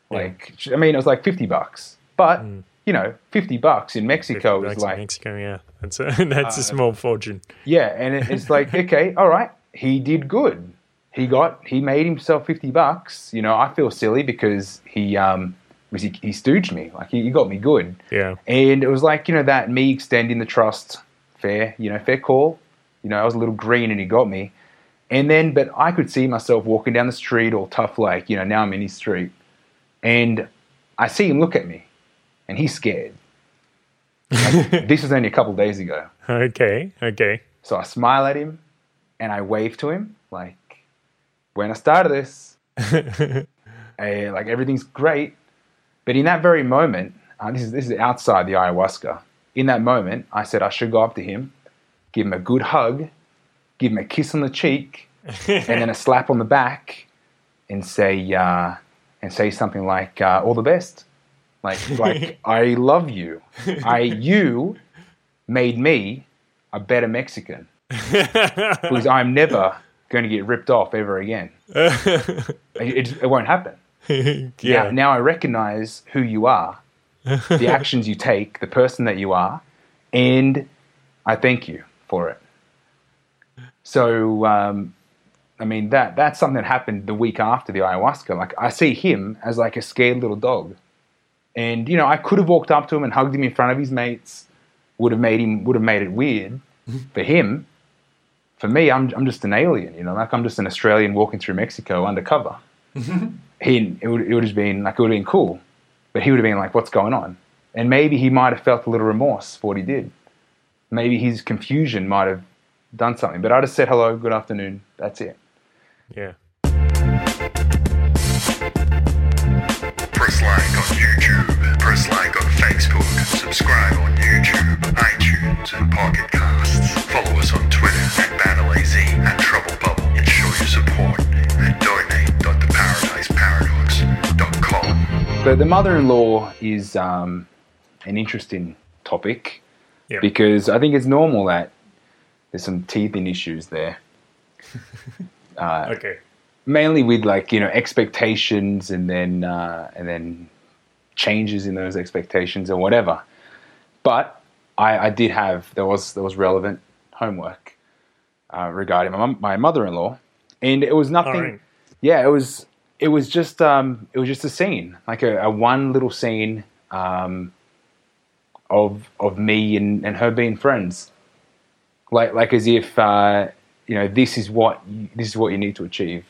[SPEAKER 2] Like yeah. I mean, it was like fifty bucks, but. Mm you know, fifty bucks in Mexico is like
[SPEAKER 1] Mexico, yeah, that's a, [laughs] that's uh, a small fortune.
[SPEAKER 2] Yeah, and it's like okay, all right, he did good. He got he made himself fifty bucks. You know, I feel silly because he um was he, he stooged me like he, he got me good.
[SPEAKER 1] Yeah,
[SPEAKER 2] and it was like you know that me extending the trust, fair, you know, fair call. You know, I was a little green and he got me. And then, but I could see myself walking down the street all tough, like, you know, now I'm in his street. And I see him look at me and he's scared. Like, [laughs] this was only a couple days ago.
[SPEAKER 1] Okay, okay.
[SPEAKER 2] So I smile at him and I wave to him like, when I started this, I, like everything's great. But in that very moment, uh, this is this is outside the ayahuasca. In that moment, I said I should go up to him, give him a good hug, give him a kiss on the cheek, [laughs] and then a slap on the back, and say uh, and say something like uh, "All the best." Like, [laughs] like I love you. I [laughs] you made me a better Mexican because I'm never going to get ripped off ever again. [laughs] it, it, it won't happen. [laughs]
[SPEAKER 1] yeah.
[SPEAKER 2] Now, now I recognize who you are, the [laughs] actions you take, the person that you are, and I thank you for it. So, um, I mean that that's something that happened the week after the ayahuasca. Like I see him as like a scared little dog and you know, I could have walked up to him and hugged him in front of his mates. Would have made him would have made it weird for him. For me, I'm I'm just an alien. You know, like I'm just an Australian walking through Mexico undercover. Mm-hmm. he it would it would have been like it would have been cool, but he would have been like, "What's going on?" And maybe he might have felt a little remorse for what he did. Maybe his confusion might have done something. But I just said hello, good afternoon. That's it.
[SPEAKER 1] Yeah.
[SPEAKER 3] Subscribe on YouTube, iTunes, and Pocket Casts. Follow us on Twitter at BattleAZ and Trouble Bubble and show your support at donate.theparadiseparadox.com.
[SPEAKER 2] But the mother-in-law is um, an interesting topic
[SPEAKER 1] yeah.
[SPEAKER 2] because I think it's normal that there's some teething issues there. [laughs]
[SPEAKER 1] Uh, okay
[SPEAKER 2] mainly with like you know expectations and then uh, and then changes in those expectations or whatever. But I, I did have there was there was relevant homework uh, regarding my, my mother-in-law, and it was nothing. Right. Yeah, it was it was just um, it was just a scene, like a, a one little scene um, of of me and, and her being friends, like like as if uh, you know this is what you, this is what you need to achieve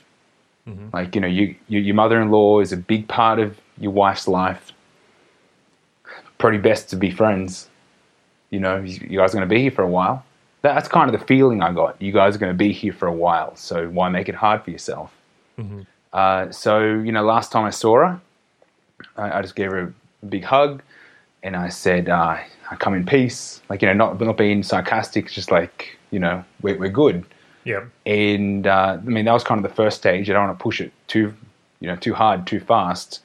[SPEAKER 2] Mm-hmm. Like you know, you, you, your mother-in-law is a big part of your wife's life. Probably best to be friends. You know, you guys are going to be here for a while. that's kind of the feeling I got. You guys are going to be here for a while, so why make it hard for yourself? Uh, so you know, last time I saw her, I, I just gave her a big hug, and I said, uh, "I come in peace." Like you know, not not being sarcastic, just like you know, we're, we're good.
[SPEAKER 1] Yeah.
[SPEAKER 2] And uh, I mean, that was kind of the first stage. I don't want to push it too, you know, too hard, too fast.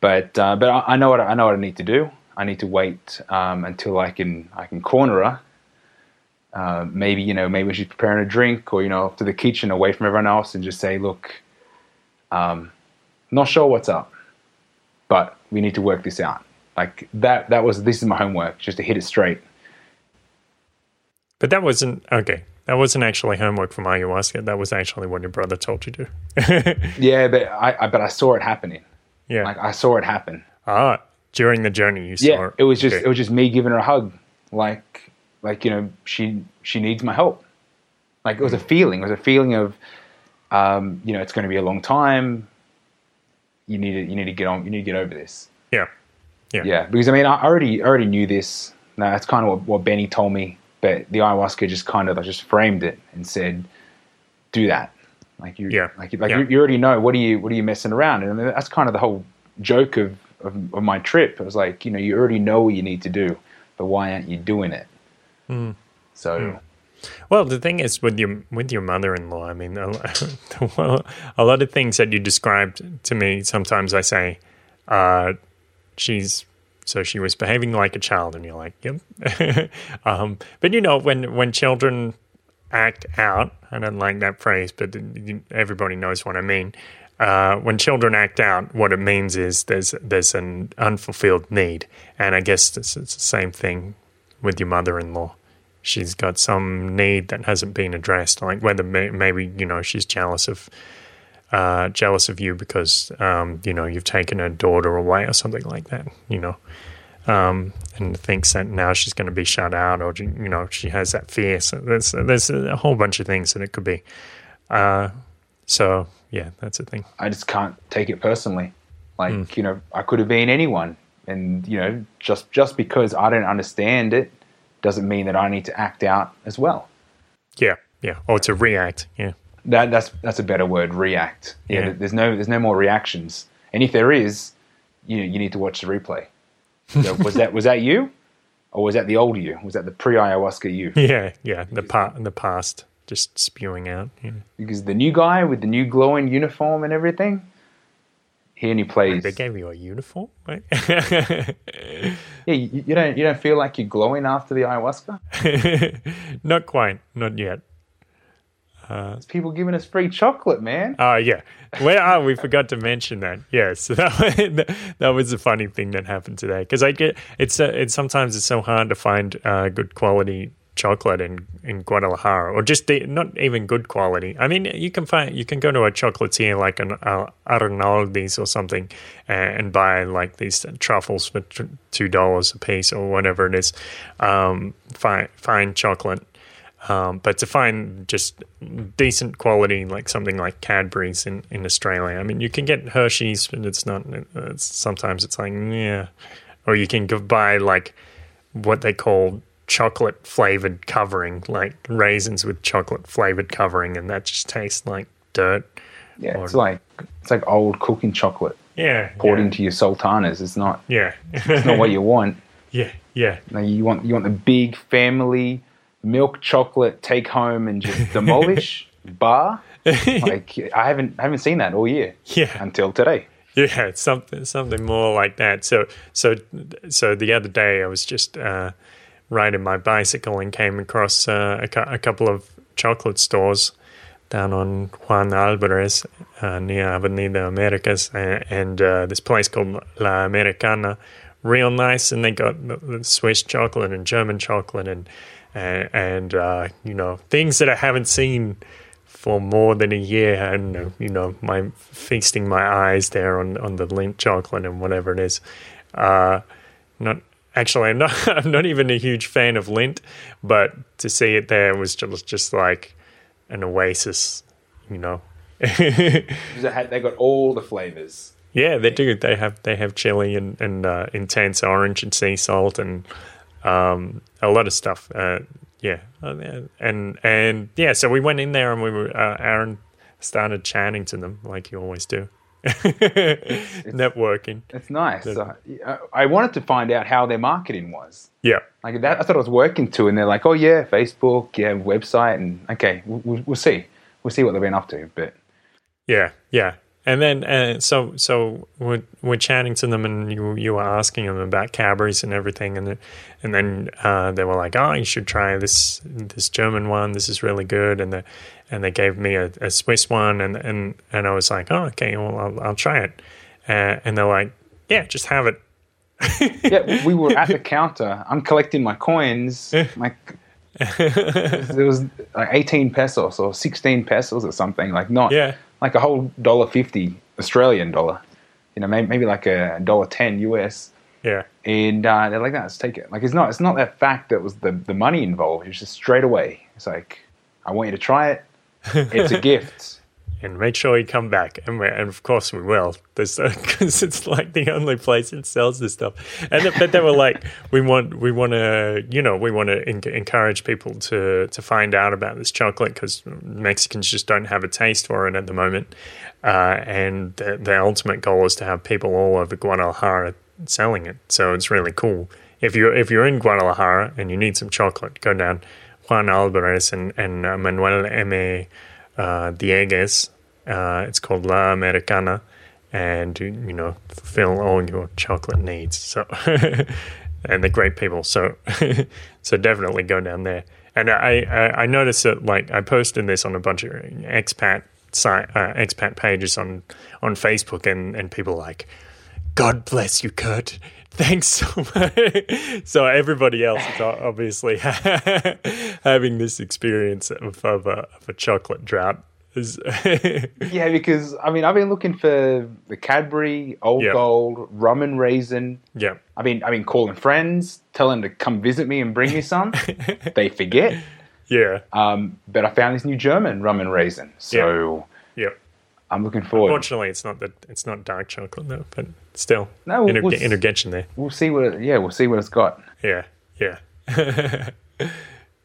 [SPEAKER 2] But uh, but I, I know what I know what I need to do. I need to wait um, until I can I can corner her. Uh, maybe you know maybe she's preparing a drink or you know off to the kitchen away from everyone else and just say, look, um, not sure what's up, but we need to work this out. Like that that was this is my homework, just to hit it straight.
[SPEAKER 1] But that wasn't okay. That wasn't actually homework from ayahuasca. That was actually what your brother told you to. Do. [laughs]
[SPEAKER 2] Yeah, but I, I but I saw it happening.
[SPEAKER 1] yeah.
[SPEAKER 2] Like I saw it happen.
[SPEAKER 1] ah, during the journey, you saw.
[SPEAKER 2] yeah it was just
[SPEAKER 1] okay.
[SPEAKER 2] it was just me giving her a hug like like you know she she needs my help like it was a feeling it was a feeling of um, you know it's going to be a long time you need to you need to get on you need to get over this
[SPEAKER 1] yeah. Yeah.
[SPEAKER 2] yeah because i mean i already already knew this now that's kind of what, what benny told me but the ayahuasca just kind of like, just framed it and said do that like you
[SPEAKER 1] Yeah.
[SPEAKER 2] like, like
[SPEAKER 1] Yeah.
[SPEAKER 2] You, you already know what are you what are you messing around and that's kind of the whole joke of, of of my trip it was like you know you already know what you need to do but why aren't you doing it
[SPEAKER 1] Hmm.
[SPEAKER 2] so
[SPEAKER 1] Well, the thing is with your with your mother-in-law. I mean, a, [laughs] well, a lot of things that you described to me. Sometimes I say, uh, "She's so she was behaving like a child," and you're like, "Yep." [laughs] um, but you know, when when children act out, I don't like that phrase, but everybody knows what I mean. Uh, when children act out, what it means is there's there's an unfulfilled need, and I guess it's, it's the same thing with your mother-in-law. She's got some need that hasn't been addressed, like whether may, maybe you know she's jealous of uh, jealous of you because um, you know you've taken her daughter away or something like that, you know, um, and thinks that now she's going to be shut out, or you know she has that fear. So there's there's a whole bunch of things that it could be. Uh, so yeah, that's the thing.
[SPEAKER 2] i just can't take it personally like
[SPEAKER 1] Hmm.
[SPEAKER 2] you know i could have been anyone and you know just just because i don't understand it doesn't mean that i need to act out as well
[SPEAKER 1] Yeah, yeah, or to react. Yeah,
[SPEAKER 2] that that's that's a better word react yeah,
[SPEAKER 1] Yeah.
[SPEAKER 2] there's no there's no more reactions and if there is you know, you need to watch the replay [laughs] so was that was that you or was that the old you was that the pre-ayahuasca you
[SPEAKER 1] yeah, yeah. The part, in the past, just spewing out. Yeah.
[SPEAKER 2] because the new guy with the new glowing uniform and everything he only plays
[SPEAKER 1] They gave you a uniform, right?
[SPEAKER 2] yeah you, you don't you don't feel like you're glowing after the ayahuasca [laughs]
[SPEAKER 1] not quite, not yet.
[SPEAKER 2] There's people giving us free chocolate man
[SPEAKER 1] Oh yeah, well, oh, we forgot to mention that. Yes, [laughs] that, that was a funny thing that happened today because I get it's uh, it's sometimes it's so hard to find uh, good quality chocolate in in Guadalajara or just the, not even good quality. I mean, you can find you can go to a chocolatier like an uh, Arnaldi's or something and, and buy like these truffles for two dollars a piece or whatever it is. Um, fine fine chocolate. Um, but to find just decent quality, like something like Cadbury's in, in Australia, I mean, you can get Hershey's, but it's not. It's, sometimes it's like yeah, or you can go buy like what they call chocolate flavored covering, like raisins with chocolate flavored covering, and that just tastes like dirt.
[SPEAKER 2] yeah it's like it's like old cooking chocolate
[SPEAKER 1] Yeah,
[SPEAKER 2] poured
[SPEAKER 1] yeah,
[SPEAKER 2] into your sultanas it's not
[SPEAKER 1] yeah,
[SPEAKER 2] it's not what you [laughs] want
[SPEAKER 1] yeah, yeah,
[SPEAKER 2] No, you want you want the big family milk chocolate take home and just [laughs] demolish bar. [laughs] Like I haven't haven't seen that all year
[SPEAKER 1] yeah.
[SPEAKER 2] until today.
[SPEAKER 1] Yeah, something something more like that. So so so the other day I was just uh, riding my bicycle and came across uh, a, a couple of chocolate stores down on Juan Alvarez uh, near Avenida Americas and, and uh, this place called La Americana, real nice, and they got Swiss chocolate and German chocolate and and, and uh, you know things that I haven't seen for more than a year and you know my feasting my eyes there on on the Lindt chocolate and whatever it is. Uh not actually I'm not [laughs] I'm not even a huge fan of Lindt, but to see it there was just just like an oasis you know [laughs]
[SPEAKER 2] They got all the flavors.
[SPEAKER 1] yeah they do they have they have chili and and uh, intense orange and sea salt and um a lot of stuff uh yeah, Uh, and and yeah. So we went in there and we were uh, Aaron started chatting to them like you always do, [laughs] networking.
[SPEAKER 2] It's nice. Uh, I wanted to find out how their marketing was.
[SPEAKER 1] Yeah,
[SPEAKER 2] Like that, I thought I was working to, and they're like, "Oh yeah, Facebook, yeah, website, and okay, we'll, we'll see, we'll see what they've been up to." But
[SPEAKER 1] Yeah, yeah. And then uh, so so we're we're chatting to them, and you you were asking them about Cadbury's and everything, and then and then uh, they were like, "Oh, you should try this this German one. This is really good." And the and they gave me a, a Swiss one, and and and I was like, "Oh, okay, well, I'll, I'll try it." Uh, and they're like, "Yeah, just have it." [laughs]
[SPEAKER 2] yeah, we were at the counter. I'm collecting my coins. [laughs] Like there was like 18 pesos or 16 pesos or something. Like not
[SPEAKER 1] Yeah.
[SPEAKER 2] Like a whole dollar fifty Australian dollar. You know, maybe, maybe like a dollar ten US.
[SPEAKER 1] Yeah,
[SPEAKER 2] And uh, they're like, "No, let's take it." Like it's not it's not that fact that was the the money involved. It's just straight away. It's like, I want you to try it. [laughs] It's a gift.
[SPEAKER 1] And make sure you come back, and and of course we will. because [laughs] it's like the only place that sells this stuff. And th- but they were like, [laughs] we want we want to you know we want to en- encourage people to to find out about this chocolate because Mexicans just don't have a taste for it at the moment. Uh, and the, the ultimate goal is to have people all over Guadalajara selling it. So it's really cool. If you're if you're in Guadalajara and you need some chocolate, go down Juan Alvarez and and uh, Manuel M. Uh, Dieguez. Uh, it's called La Americana, and you know fulfill all your chocolate needs. So [laughs] and they're great people. So [laughs] so definitely go down there. And I, I I noticed that like I posted this on a bunch of expat site uh, expat pages on on Facebook, and and people like, God bless you, Kurt. [laughs] Thanks so much. so everybody else is obviously having this experience of, of, a, of a chocolate drought. Is [laughs]
[SPEAKER 2] Yeah, because I mean, I've been looking for the Cadbury, Old
[SPEAKER 1] Yeah.
[SPEAKER 2] Gold, rum and raisin.
[SPEAKER 1] yeah,
[SPEAKER 2] I mean, I mean, calling friends, telling them to come visit me and bring me some. [laughs] they forget.
[SPEAKER 1] yeah,
[SPEAKER 2] Um, but I found this new German rum and raisin, so
[SPEAKER 1] yeah.
[SPEAKER 2] I'm looking forward.
[SPEAKER 1] Unfortunately, it's not that it's not dark chocolate though, but still,
[SPEAKER 2] No, we'll-
[SPEAKER 1] inter-
[SPEAKER 2] we'll
[SPEAKER 1] intervention there.
[SPEAKER 2] We'll see what. It, yeah, we'll see what it's got.
[SPEAKER 1] Yeah, yeah, [laughs]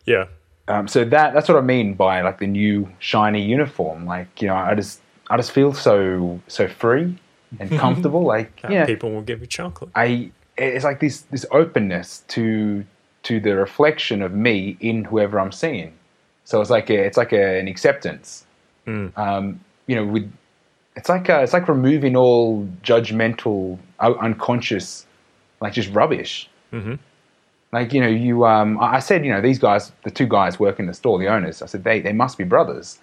[SPEAKER 1] yeah,
[SPEAKER 2] Um, so that that's what I mean by like the new shiny uniform. Like you know, I just I just feel so so free and [laughs] comfortable. like yeah,
[SPEAKER 1] people will give you chocolate.
[SPEAKER 2] I it's like this this openness to to the reflection of me in whoever I'm seeing. So it's like a, it's like a, an acceptance. Um, you know, with it's like uh it's like removing all judgmental, uh, unconscious, like just rubbish.
[SPEAKER 1] Mhm.
[SPEAKER 2] Like you know, you um, I said you know these guys, the two guys working the store, the owners. I said they they must be brothers.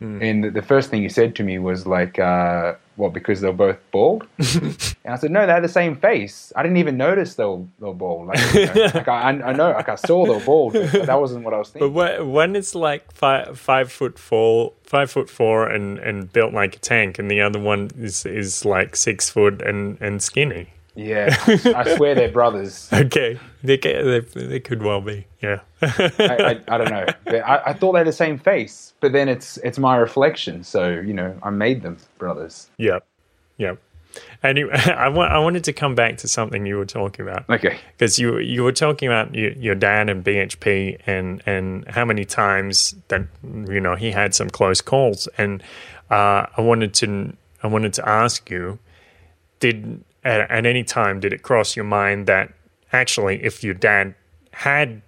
[SPEAKER 2] And the, the first thing he said to me was like, uh, "What? Because they're both bald?" [laughs] and I said, "No, they had the same face. I didn't even notice they were, they were bald. Like, you know, [laughs] like I, I know, like I saw they were bald, but that wasn't what I was
[SPEAKER 1] But
[SPEAKER 2] thinking."
[SPEAKER 1] when, when it's like five five foot four, five foot four, and, and built like a tank, and the other one is is like six foot and, and skinny.
[SPEAKER 2] Yeah, I swear they're brothers. [laughs]
[SPEAKER 1] Okay, they they, they could well be. Yeah,
[SPEAKER 2] I, I, I don't know. But I, I thought they had the same face, but then it's it's my reflection. So you know, I made them brothers.
[SPEAKER 1] yep, yep. Anyway, [laughs] I want I wanted to come back to something you were talking about.
[SPEAKER 2] Okay.
[SPEAKER 1] because you you were talking about your, your dad and BHP and and how many times that you know he had some close calls and uh, I wanted to I wanted to ask you did at, at any time did it cross your mind that actually if your dad had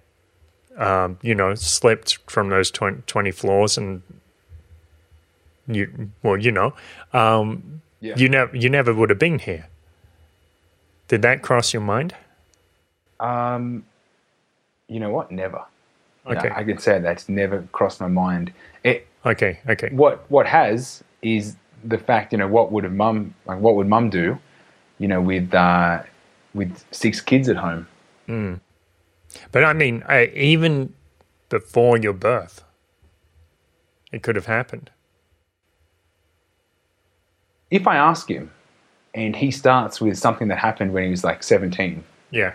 [SPEAKER 1] um, you know slipped from those 20, 20 floors and you well you know um,
[SPEAKER 2] Yeah.
[SPEAKER 1] you never you never would have been here did that cross your mind
[SPEAKER 2] Um, you know what? Never. No,
[SPEAKER 1] Okay.
[SPEAKER 2] I can say that's never crossed my mind. It
[SPEAKER 1] Okay, okay.
[SPEAKER 2] what what has is the fact you know what would have mum like what would mum do, you know with uh, with six kids at home.
[SPEAKER 1] But I mean, uh, even before your birth, it could have happened.
[SPEAKER 2] If I ask him, and he starts with something that happened when he was like seventeen,
[SPEAKER 1] Yeah,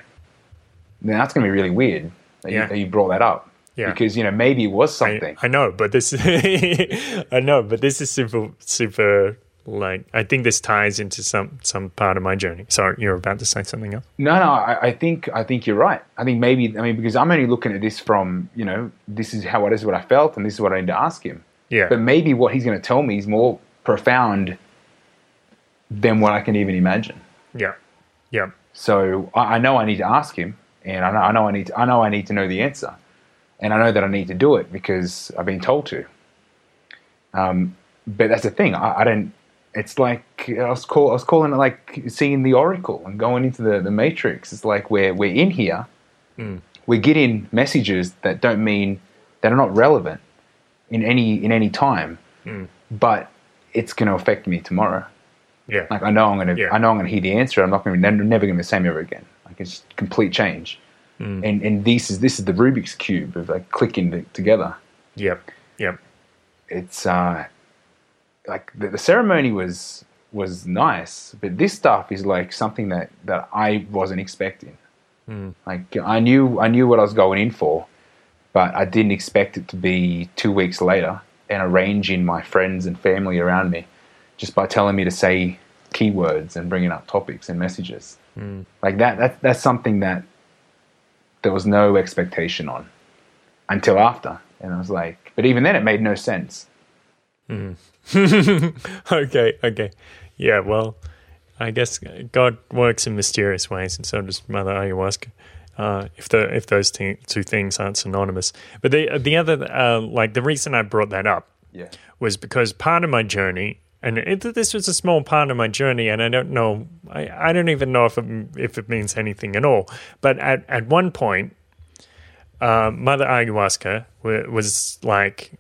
[SPEAKER 2] then that's going to be really weird that,
[SPEAKER 1] Yeah.
[SPEAKER 2] you, that you brought that up.
[SPEAKER 1] Yeah.
[SPEAKER 2] Because you know maybe it was
[SPEAKER 1] I,
[SPEAKER 2] something.
[SPEAKER 1] I know, but this [laughs] I know, but this is super super like I think this ties into some some part of my journey. Sorry, you're about to say something else.
[SPEAKER 2] No, no, I, I think I think you're right. I think maybe I mean because I'm only looking at this from you know this is how this is what I felt and this is what I need to ask him.
[SPEAKER 1] Yeah,
[SPEAKER 2] But maybe what he's going to tell me is more profound than what I can even imagine.
[SPEAKER 1] yeah, yeah,
[SPEAKER 2] So I, I know I need to ask him, and I know, I know I need to, I know I need to know the answer, and I know that I need to do it because I've been told to. Um, but that's the thing. I, I don't. It's like I was call I was calling it like seeing the Oracle and going into the, the Matrix. It's like we're we're in here. We're getting messages that don't mean that are not relevant in any in any time, but it's going to affect me tomorrow.
[SPEAKER 1] yeah,
[SPEAKER 2] Like I know I'm gonna,
[SPEAKER 1] Yeah.
[SPEAKER 2] I know I'm gonna hear the answer. I'm not gonna, never, never gonna be the same ever again. Like it's complete change.
[SPEAKER 1] Mm.
[SPEAKER 2] And and this is this is the Rubik's cube of like clicking together.
[SPEAKER 1] yep, yep,
[SPEAKER 2] It's uh, like the, the ceremony was was nice, but this stuff is like something that that I wasn't expecting.
[SPEAKER 1] Mm.
[SPEAKER 2] Like I knew I knew what I was going in for, but I didn't expect it to be two weeks later and arranging my friends and family around me just by telling me to say keywords and bringing up topics and messages. Like that, that that's something that there was no expectation on until after. And I was like, but even then it made no sense. [laughs]
[SPEAKER 1] okay, okay, yeah. Well, I guess God works in mysterious ways, and so does Mother Ayahuasca. Uh, if the if those two, two things aren't synonymous, but the the other uh, like the reason I brought that up
[SPEAKER 2] Yeah.
[SPEAKER 1] was because part of my journey, and it, this was a small part of my journey, and I don't know, I, I don't even know if it, if it means anything at all. But at, at one point, uh, Mother Ayahuasca wa- was like,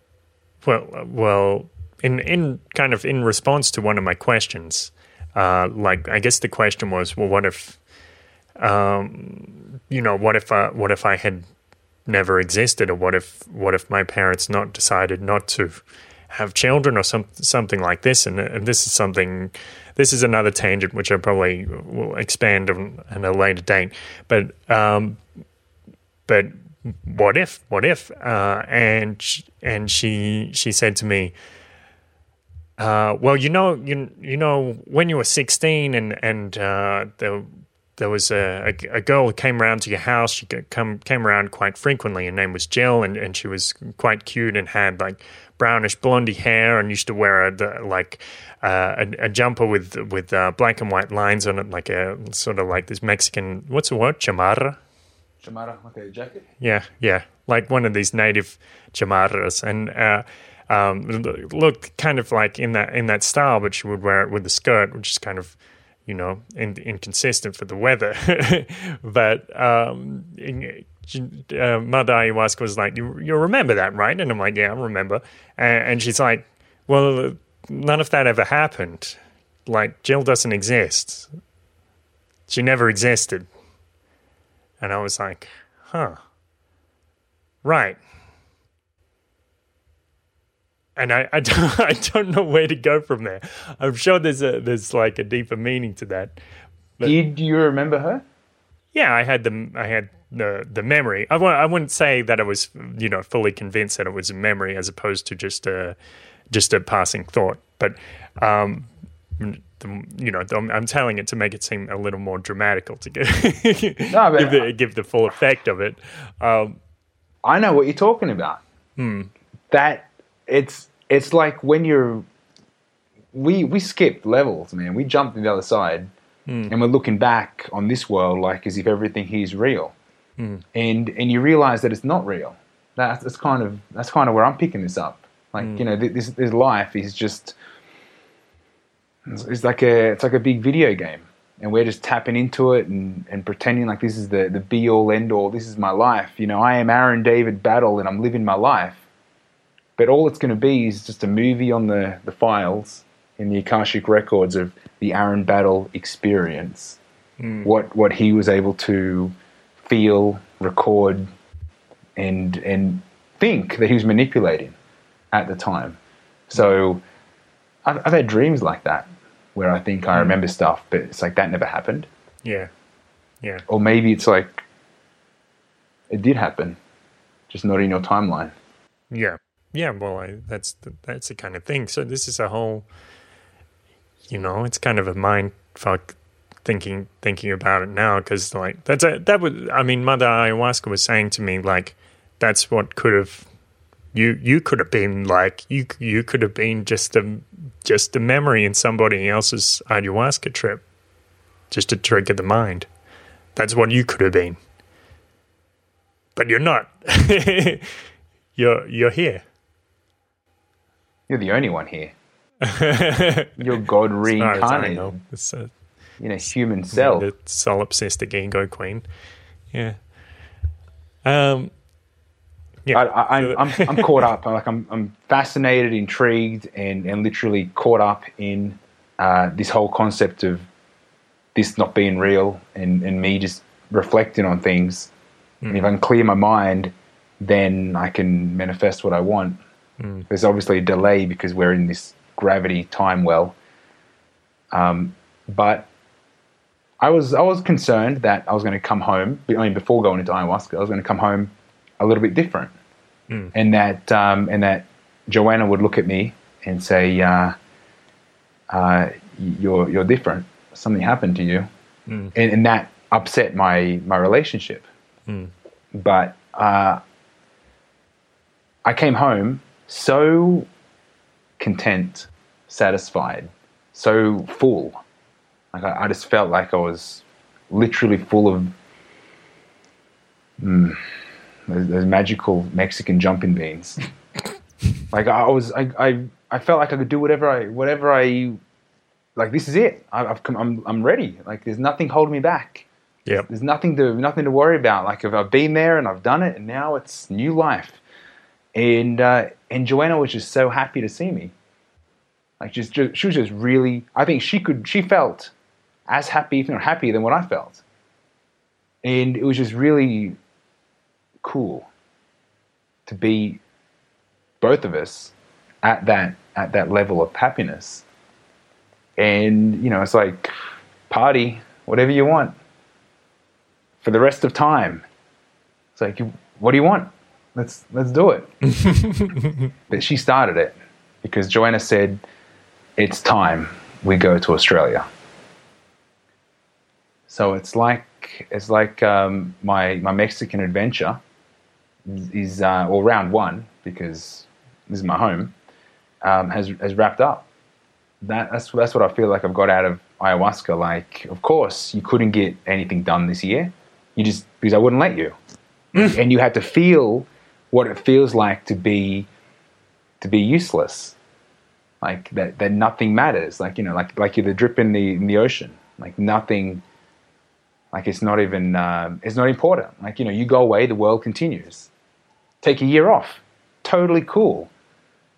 [SPEAKER 1] well, well, in in kind of in response to one of my questions, uh, like I guess the question was, well, what if, um, you know, what if I, what if I had never existed, or what if what if my parents not decided not to have children, or some something like this? And, and this is something, this is another tangent which I probably will expand on at a later date. But um, but what if? What if? Uh, and and she she said to me. Uh, well, you know, you you know, when you were sixteen, and and uh, there there was a, a, a girl who came around to your house. She come came around quite frequently. Her name was Jill, and, and she was quite cute and had like brownish blondie hair, and used to wear a the, like uh, a, a jumper with with uh, black and white lines on it, like a sort of like this Mexican what's the word chamarra.
[SPEAKER 2] Shamara, okay, a jacket.
[SPEAKER 1] Yeah, yeah, like one of these native chamarras, and uh, um, looked kind of like in that in that style, but she would wear it with the skirt, which is kind of, you know, in, inconsistent for the weather. [laughs] but um, uh, Mother Ayahuasca was like, you, "You remember that, right?" And I'm like, "Yeah, I remember." And, and she's like, "Well, none of that ever happened. Like Jill doesn't exist. She never existed." And I was like, huh. Right. And I, I, [laughs] don't, I don't know where to go from there. I'm sure there's a there's like a deeper meaning to that. But-
[SPEAKER 2] Did you remember her?
[SPEAKER 1] Yeah, I had the I had the the memory. I w- I wouldn't say that I was you know fully convinced that it was a memory as opposed to just a just a passing thought. But um, the, you know, I'm, I'm telling it to make it seem a little more dramatical to get [laughs]
[SPEAKER 2] No,
[SPEAKER 1] give the give the full effect of it. Um,
[SPEAKER 2] I know what you're talking about. That it's it's like when you're we we skipped levels, man. We jumped to the other side, hmm. and we're looking back on this world like as if everything here is real, hmm. and and you realize that it's not real. That's, that's kind of that's kind of where I'm picking this up. Like hmm. you know, this this life is just it's, it's like a it's like a big video game, and we're just tapping into it and, and pretending like this is the the be all end all. This is my life. You know, I am Aaron David Battle, and I'm living my life. But all it's going to be is just a movie on the, the files in the Akashic records of the Aaron Battle experience. Hmm. What what he was able to feel, record, and and think that he was manipulating at the time. So I've, I've had dreams like that where I think I hmm. remember stuff, but it's like that never happened.
[SPEAKER 1] yeah, yeah,
[SPEAKER 2] Or maybe it's like it did happen, just not in your timeline.
[SPEAKER 1] yeah, yeah. Well, I, that's the, that's the kind of thing. So this is a whole you know, it's kind of a mind fuck thinking thinking about it now because like that's a that would I mean, Mother Ayahuasca was saying to me like that's what could have you you could have been like you you could have been just a just a memory in somebody else's ayahuasca trip just to trigger the mind. That's what you could have been. But you're not. [laughs] you're you're here.
[SPEAKER 2] You're the only one here. [laughs] You're God
[SPEAKER 1] As far as
[SPEAKER 2] reincarnated
[SPEAKER 1] know. It's a,
[SPEAKER 2] in a human cell.
[SPEAKER 1] the solipsistic ego queen. Yeah. Um. Yeah.
[SPEAKER 2] I, I, I'm, I'm, I'm caught up. I'm like I'm, I'm fascinated, intrigued, and, and literally caught up in uh, this whole concept of this not being real and, and me just reflecting on things. And if I can clear my mind, then I can manifest what I want. There's obviously a delay because we're in this gravity time well. Um, but I was I was concerned that I was going to come home. I mean, before going into ayahuasca, I was going to come home a little bit different, and that um, and that Joanna would look at me and say, uh, uh, "You're you're different. Something happened to you," and, and that upset my my relationship. But uh, I came home so content, satisfied, so full. Like I, I just felt like I was literally full of mm, those, those magical Mexican jumping beans. [laughs] like I was, I, I, I felt like I could do whatever I, whatever I, like this is it. I, I've come, I'm, I'm ready. Like there's nothing holding me back.
[SPEAKER 1] Yeah.
[SPEAKER 2] There's nothing to, nothing to worry about. Like if I've been there and I've done it, and now it's new life. And uh, and Joanna was just so happy to see me. Like just, just she was just really. I think she could. She felt as happy, if not happier, than what I felt. And it was just really cool to be both of us at that at that level of happiness. And you know, it's like party, whatever you want for the rest of time. It's like, what do you want? Let's let's do it. [laughs] but she started it because Joanna said, "It's time we go to Australia." So it's like it's like um, my my Mexican adventure is uh, or round one because this is my home um, has has wrapped up. That, that's that's what I feel like I've got out of ayahuasca. Like, of course, you couldn't get anything done this year. You just because I wouldn't let you, and you had to feel what it feels like to be to be useless, like that that nothing matters. Like you know, like like you're the drip in the in the ocean. Like nothing. Like it's not even um, it's not important. Like you know, you go away, the world continues. Take a year off, totally cool.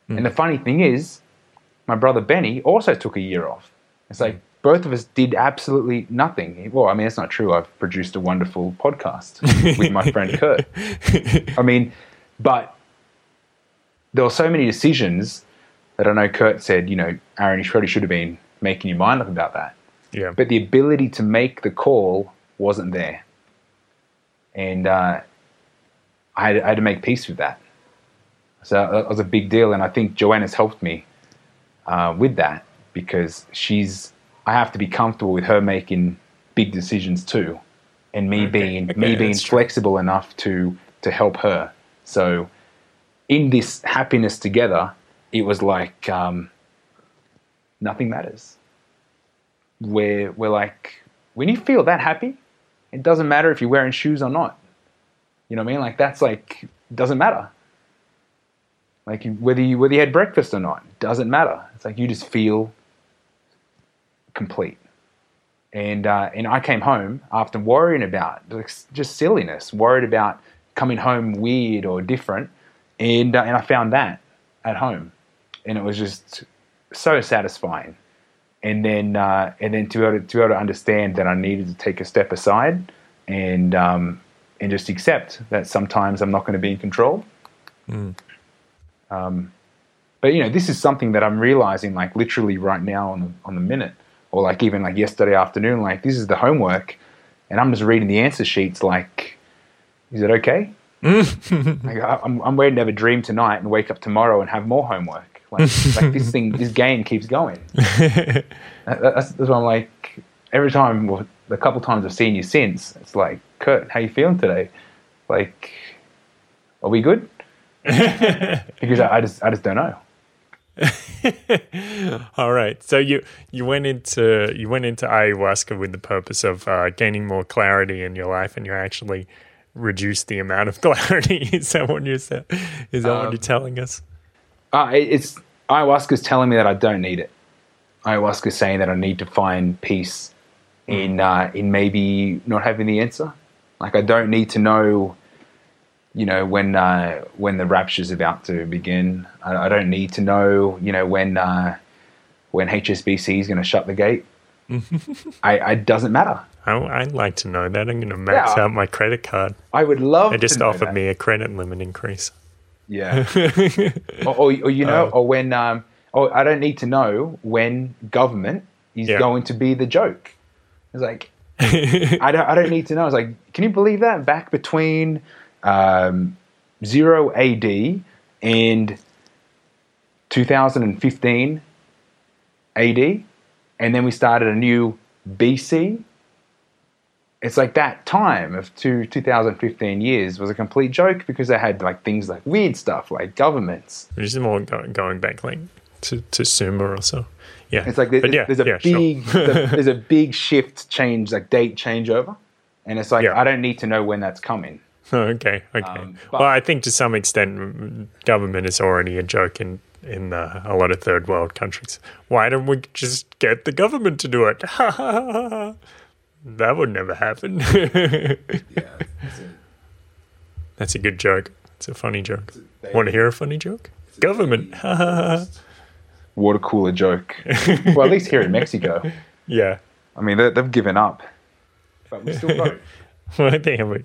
[SPEAKER 2] And the funny thing is, my brother Benny also took a year off. It's like both of us did absolutely nothing. Well, I mean, it's not true. I've produced a wonderful podcast [laughs] with my friend Kurt. I mean, but there were so many decisions that I know Kurt said, you know, Aaron, you really should have been making your mind up about that.
[SPEAKER 1] Yeah.
[SPEAKER 2] But the ability to make the call wasn't there. And uh, I, had, I had to make peace with that. So that was a big deal. And I think Joanna's helped me uh, with that because she's, I have to be comfortable with her making big decisions too. And me being,
[SPEAKER 1] okay,
[SPEAKER 2] me being
[SPEAKER 1] that's true.
[SPEAKER 2] flexible enough to, to help her. So in this happiness together, it was like um, nothing matters. We're, we're like, when you feel that happy, it doesn't matter if you're wearing shoes or not. You know what I mean? Like that's like doesn't matter. Like whether you whether you had breakfast or not, doesn't matter. It's like you just feel complete. And uh, and I came home after worrying about just silliness, worried about coming home weird or different, and uh, and I found that at home, and it was just so satisfying. And then uh, and then to be, able to, to be able to understand that I needed to take a step aside and um, and just accept that sometimes I'm not going to be in control. Um, but you know, this is something that I'm realizing like literally right now on the on the minute, or like even like yesterday afternoon. Like this is the homework, and I'm just reading the answer sheets. Like, is it okay? [laughs] like, I- I'm I'm waiting to have a dream tonight and wake up tomorrow and have more homework. Like, like this thing, [laughs] this game keeps going. [laughs] That- that's, that's why I'm like, every time, well, the couple times I've seen you since, it's like, Kurt, how you feeling today? Like, are we good? because I, I just, I just don't know.
[SPEAKER 1] All right. So you you went into you went into ayahuasca with the purpose of uh, gaining more clarity in your life, and you're actually reduced the amount of [laughs] clarity. Is that what you're saying? Is that what
[SPEAKER 2] Um,
[SPEAKER 1] you're telling us?
[SPEAKER 2] Uh, it- it's ayahuasca's telling me that I don't need it. Ayahuasca's saying that I need to find peace in uh, in maybe not having the answer. Like I don't need to know, you know, when uh, when the rapture's about to begin. I, I don't need to know, you know, when uh, when HSBC is going to shut the gate. I, it doesn't matter.
[SPEAKER 1] I, I'd like to know that. I'm going to max
[SPEAKER 2] Yeah.
[SPEAKER 1] out my credit card.
[SPEAKER 2] I would love.
[SPEAKER 1] They just
[SPEAKER 2] to know
[SPEAKER 1] offered
[SPEAKER 2] that.
[SPEAKER 1] me a credit limit increase.
[SPEAKER 2] Yeah. [laughs] or, or, or you know, or when um, or I don't need to know when government is
[SPEAKER 1] Yeah.
[SPEAKER 2] going to be the joke. It's like [laughs] I don't I don't need to know. It's like, can you believe that back between um, zero AD and 2015 AD, and then we started a new BC. It's like that time of two, 2015 years was a complete joke because they had like things like weird stuff like governments.
[SPEAKER 1] Which is more going back like to, to Sumer or so. Yeah.
[SPEAKER 2] It's like there's,
[SPEAKER 1] yeah,
[SPEAKER 2] there's a
[SPEAKER 1] yeah, sure.
[SPEAKER 2] big [laughs] there's, a, there's a big shift change like date changeover, and it's like
[SPEAKER 1] Yeah.
[SPEAKER 2] I don't need to know when that's coming. [laughs]
[SPEAKER 1] okay, okay.
[SPEAKER 2] Um, but-
[SPEAKER 1] well, I think to some extent, government is already a joke in in uh, a lot of third world countries. Why don't we just get the government to do it? [laughs] that would never happen. [laughs] That's a good joke. It's a funny joke. Want to hear a funny joke? Government. [laughs]
[SPEAKER 2] Water cooler joke. well, at least here in Mexico,
[SPEAKER 1] yeah.
[SPEAKER 2] I mean they, they've given up, but we still vote.
[SPEAKER 1] Well, I think I.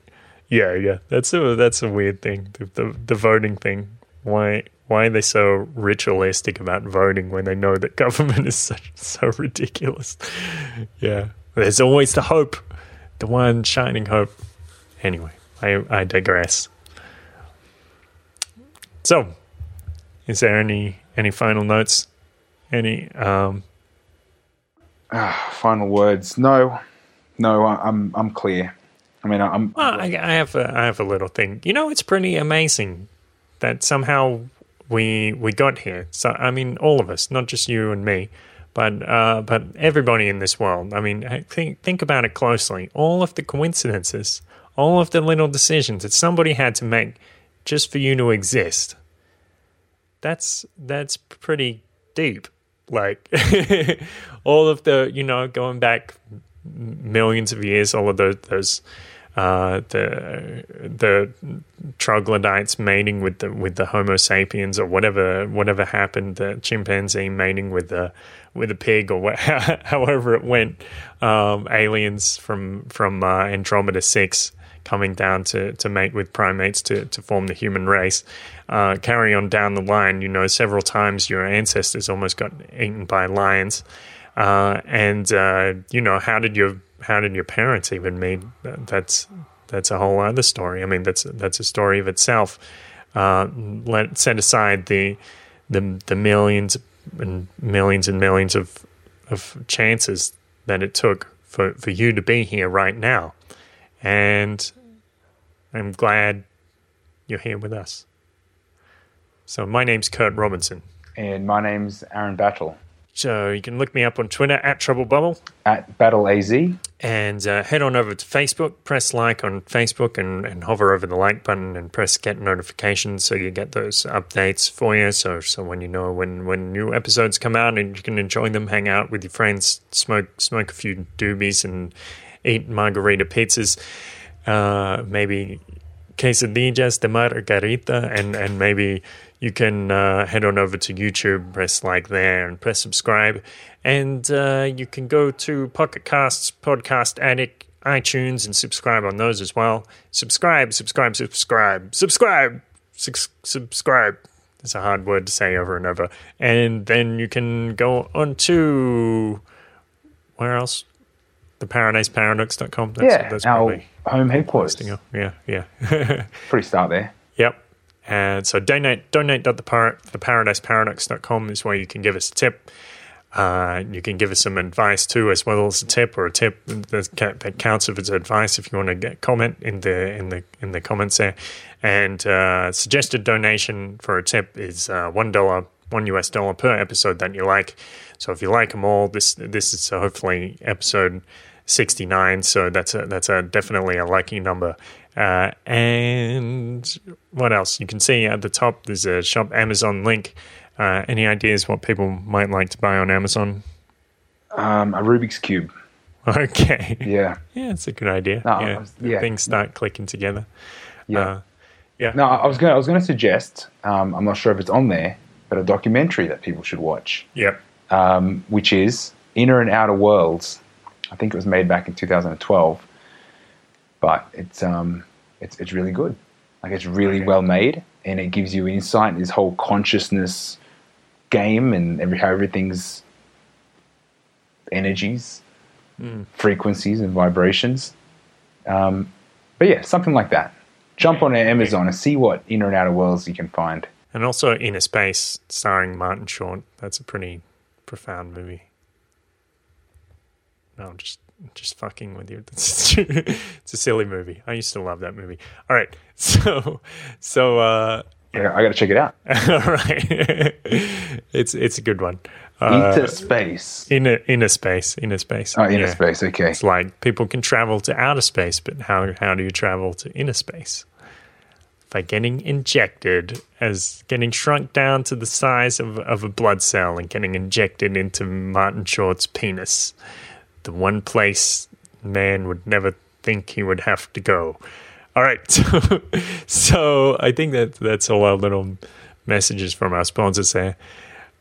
[SPEAKER 1] Yeah, yeah. That's a that's a weird thing. The, the the voting thing. Why why are they so ritualistic about voting when they know that [laughs] government is such so ridiculous? Yeah. There's always the hope, the one shining hope. Anyway, I I digress. So, is there any any final notes? Any um
[SPEAKER 2] Final words. No, no, I- I'm I'm clear. I mean, I'm
[SPEAKER 1] Well, I, I have a, I have a little thing. You know, it's pretty amazing that somehow we we got here. So I mean, all of us, not just you and me, but uh, but everybody in this world. I mean, think think about it closely. All of the coincidences, all of the little decisions that somebody had to make just for you to exist. That's that's pretty deep. Like [laughs] all of the you know going back millions of years, all of those, those uh, the the troglodytes mating with the with the Homo sapiens or whatever whatever happened, the chimpanzee mating with the with a pig or what, [laughs] however it went, um, aliens from from uh, Andromeda six coming down to, to mate with primates to, to form the human race. Uh, carry on down the line, you know, several times your ancestors almost got eaten by lions. Uh, and uh, you know, how did your how did your parents even meet? That's that's a whole other story. I mean, that's that's a story of itself. Uh, let set aside the the the millions and millions and millions of of chances that it took for, for you to be here right now. And I'm glad you're here with us. So my name's Kurt Robinson.
[SPEAKER 2] and my name's Aaron Battle
[SPEAKER 1] So you can look me up on Twitter at Trouble Bubble
[SPEAKER 2] at Battle AZ.
[SPEAKER 1] and uh, head on over to Facebook, press like on Facebook and, and hover over the like button and press get notifications so you get those updates for you. So so when you know when, when new episodes come out and you can enjoy them, hang out with your friends, smoke smoke a few doobies and eat margarita pizzas, uh, maybe quesadillas de margarita and, and maybe you can uh, head on over to YouTube, press like there, and press subscribe. And uh, you can go to Pocket Casts, Podcast Addict, iTunes, and subscribe on those as well. Subscribe, subscribe, subscribe, subscribe, Sus- subscribe. It's a hard word to say over and over. And then you can go on to where else? The paradiseparadox.com. That's,
[SPEAKER 2] Yeah,
[SPEAKER 1] that's
[SPEAKER 2] our home headquarters.
[SPEAKER 1] yeah, yeah. [laughs]
[SPEAKER 2] Pretty start there.
[SPEAKER 1] And so donate donate.theparadiseparadox.com is where you can give us a tip. Uh, you can give us some advice too, as well as a tip or a tip that, counts if it's advice. If you want to get comment in the in the in the comments there, and uh, suggested donation for a tip is uh, one dollar, one US dollar per episode that you like. So if you like them all, this this is hopefully episode sixty nine. So that's a that's a definitely a lucky number. Uh, and what else? You can see at the top there's a shop Amazon link. Uh, any ideas what people might like to buy on Amazon?
[SPEAKER 2] Um, a Rubik's cube. [laughs]
[SPEAKER 1] Okay.
[SPEAKER 2] Yeah,
[SPEAKER 1] Yeah, it's a good idea.
[SPEAKER 2] No,
[SPEAKER 1] yeah.
[SPEAKER 2] was- yeah.
[SPEAKER 1] Things start clicking together.
[SPEAKER 2] yeah.
[SPEAKER 1] Uh, yeah.
[SPEAKER 2] No, I was going. I was going to suggest. Um, I'm not sure if it's on there, but a documentary that people should watch,
[SPEAKER 1] Yep.
[SPEAKER 2] um, which is Inner and Outer Worlds. I think it was made back in 2012, but it's um, it's it's really good. Like it's really well made, and it gives you insight in this whole consciousness game and every how everything's energies, frequencies, and vibrations. Um, but yeah, something like that. Jump on Amazon and see what inner and outer worlds you can find.
[SPEAKER 1] And also Innerspace, starring Martin Short. That's a pretty profound movie. No, I'm just just fucking with you. [laughs] It's, a silly movie. I used to love that movie. All right, [laughs] so so uh,
[SPEAKER 2] Yeah, I got to check it out. [laughs]
[SPEAKER 1] all right, it's it's a good one. Uh,
[SPEAKER 2] Inter space.
[SPEAKER 1] inner inner space, inner space.
[SPEAKER 2] Oh, inner
[SPEAKER 1] Yeah.
[SPEAKER 2] space. Okay.
[SPEAKER 1] It's like people can travel to outer space, but how how do you travel to inner space? By getting injected as getting shrunk down to the size of, of a blood cell and getting injected into Martin Short's penis. The one place man would never think he would have to go. All right, so, [laughs] so I think that that's all our little messages from our sponsors there.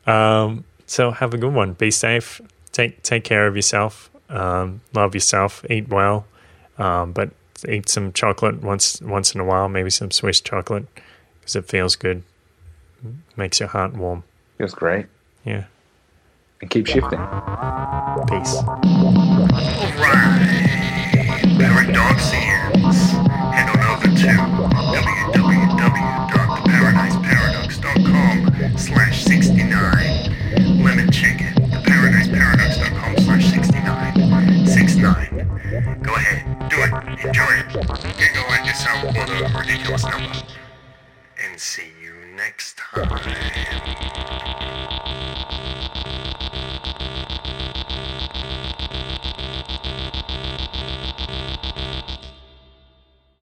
[SPEAKER 1] Um, so have a good one. Be safe. Take take care of yourself. Um, love yourself. Eat well. Um, but eat some chocolate once once in a while. Maybe some Swiss chocolate because it feels good. Makes your heart warm.
[SPEAKER 2] Feels great.
[SPEAKER 1] Yeah.
[SPEAKER 2] And keep shifting.
[SPEAKER 1] Peace.
[SPEAKER 3] Alright, Paradoxians, head on over to www.theparadiseparadox.com slash 69. Lemon chicken, theparadiseparadox.com slash 69. 69. Go ahead, do it, enjoy it. Giggle at yourself with a ridiculous number. And see you next time.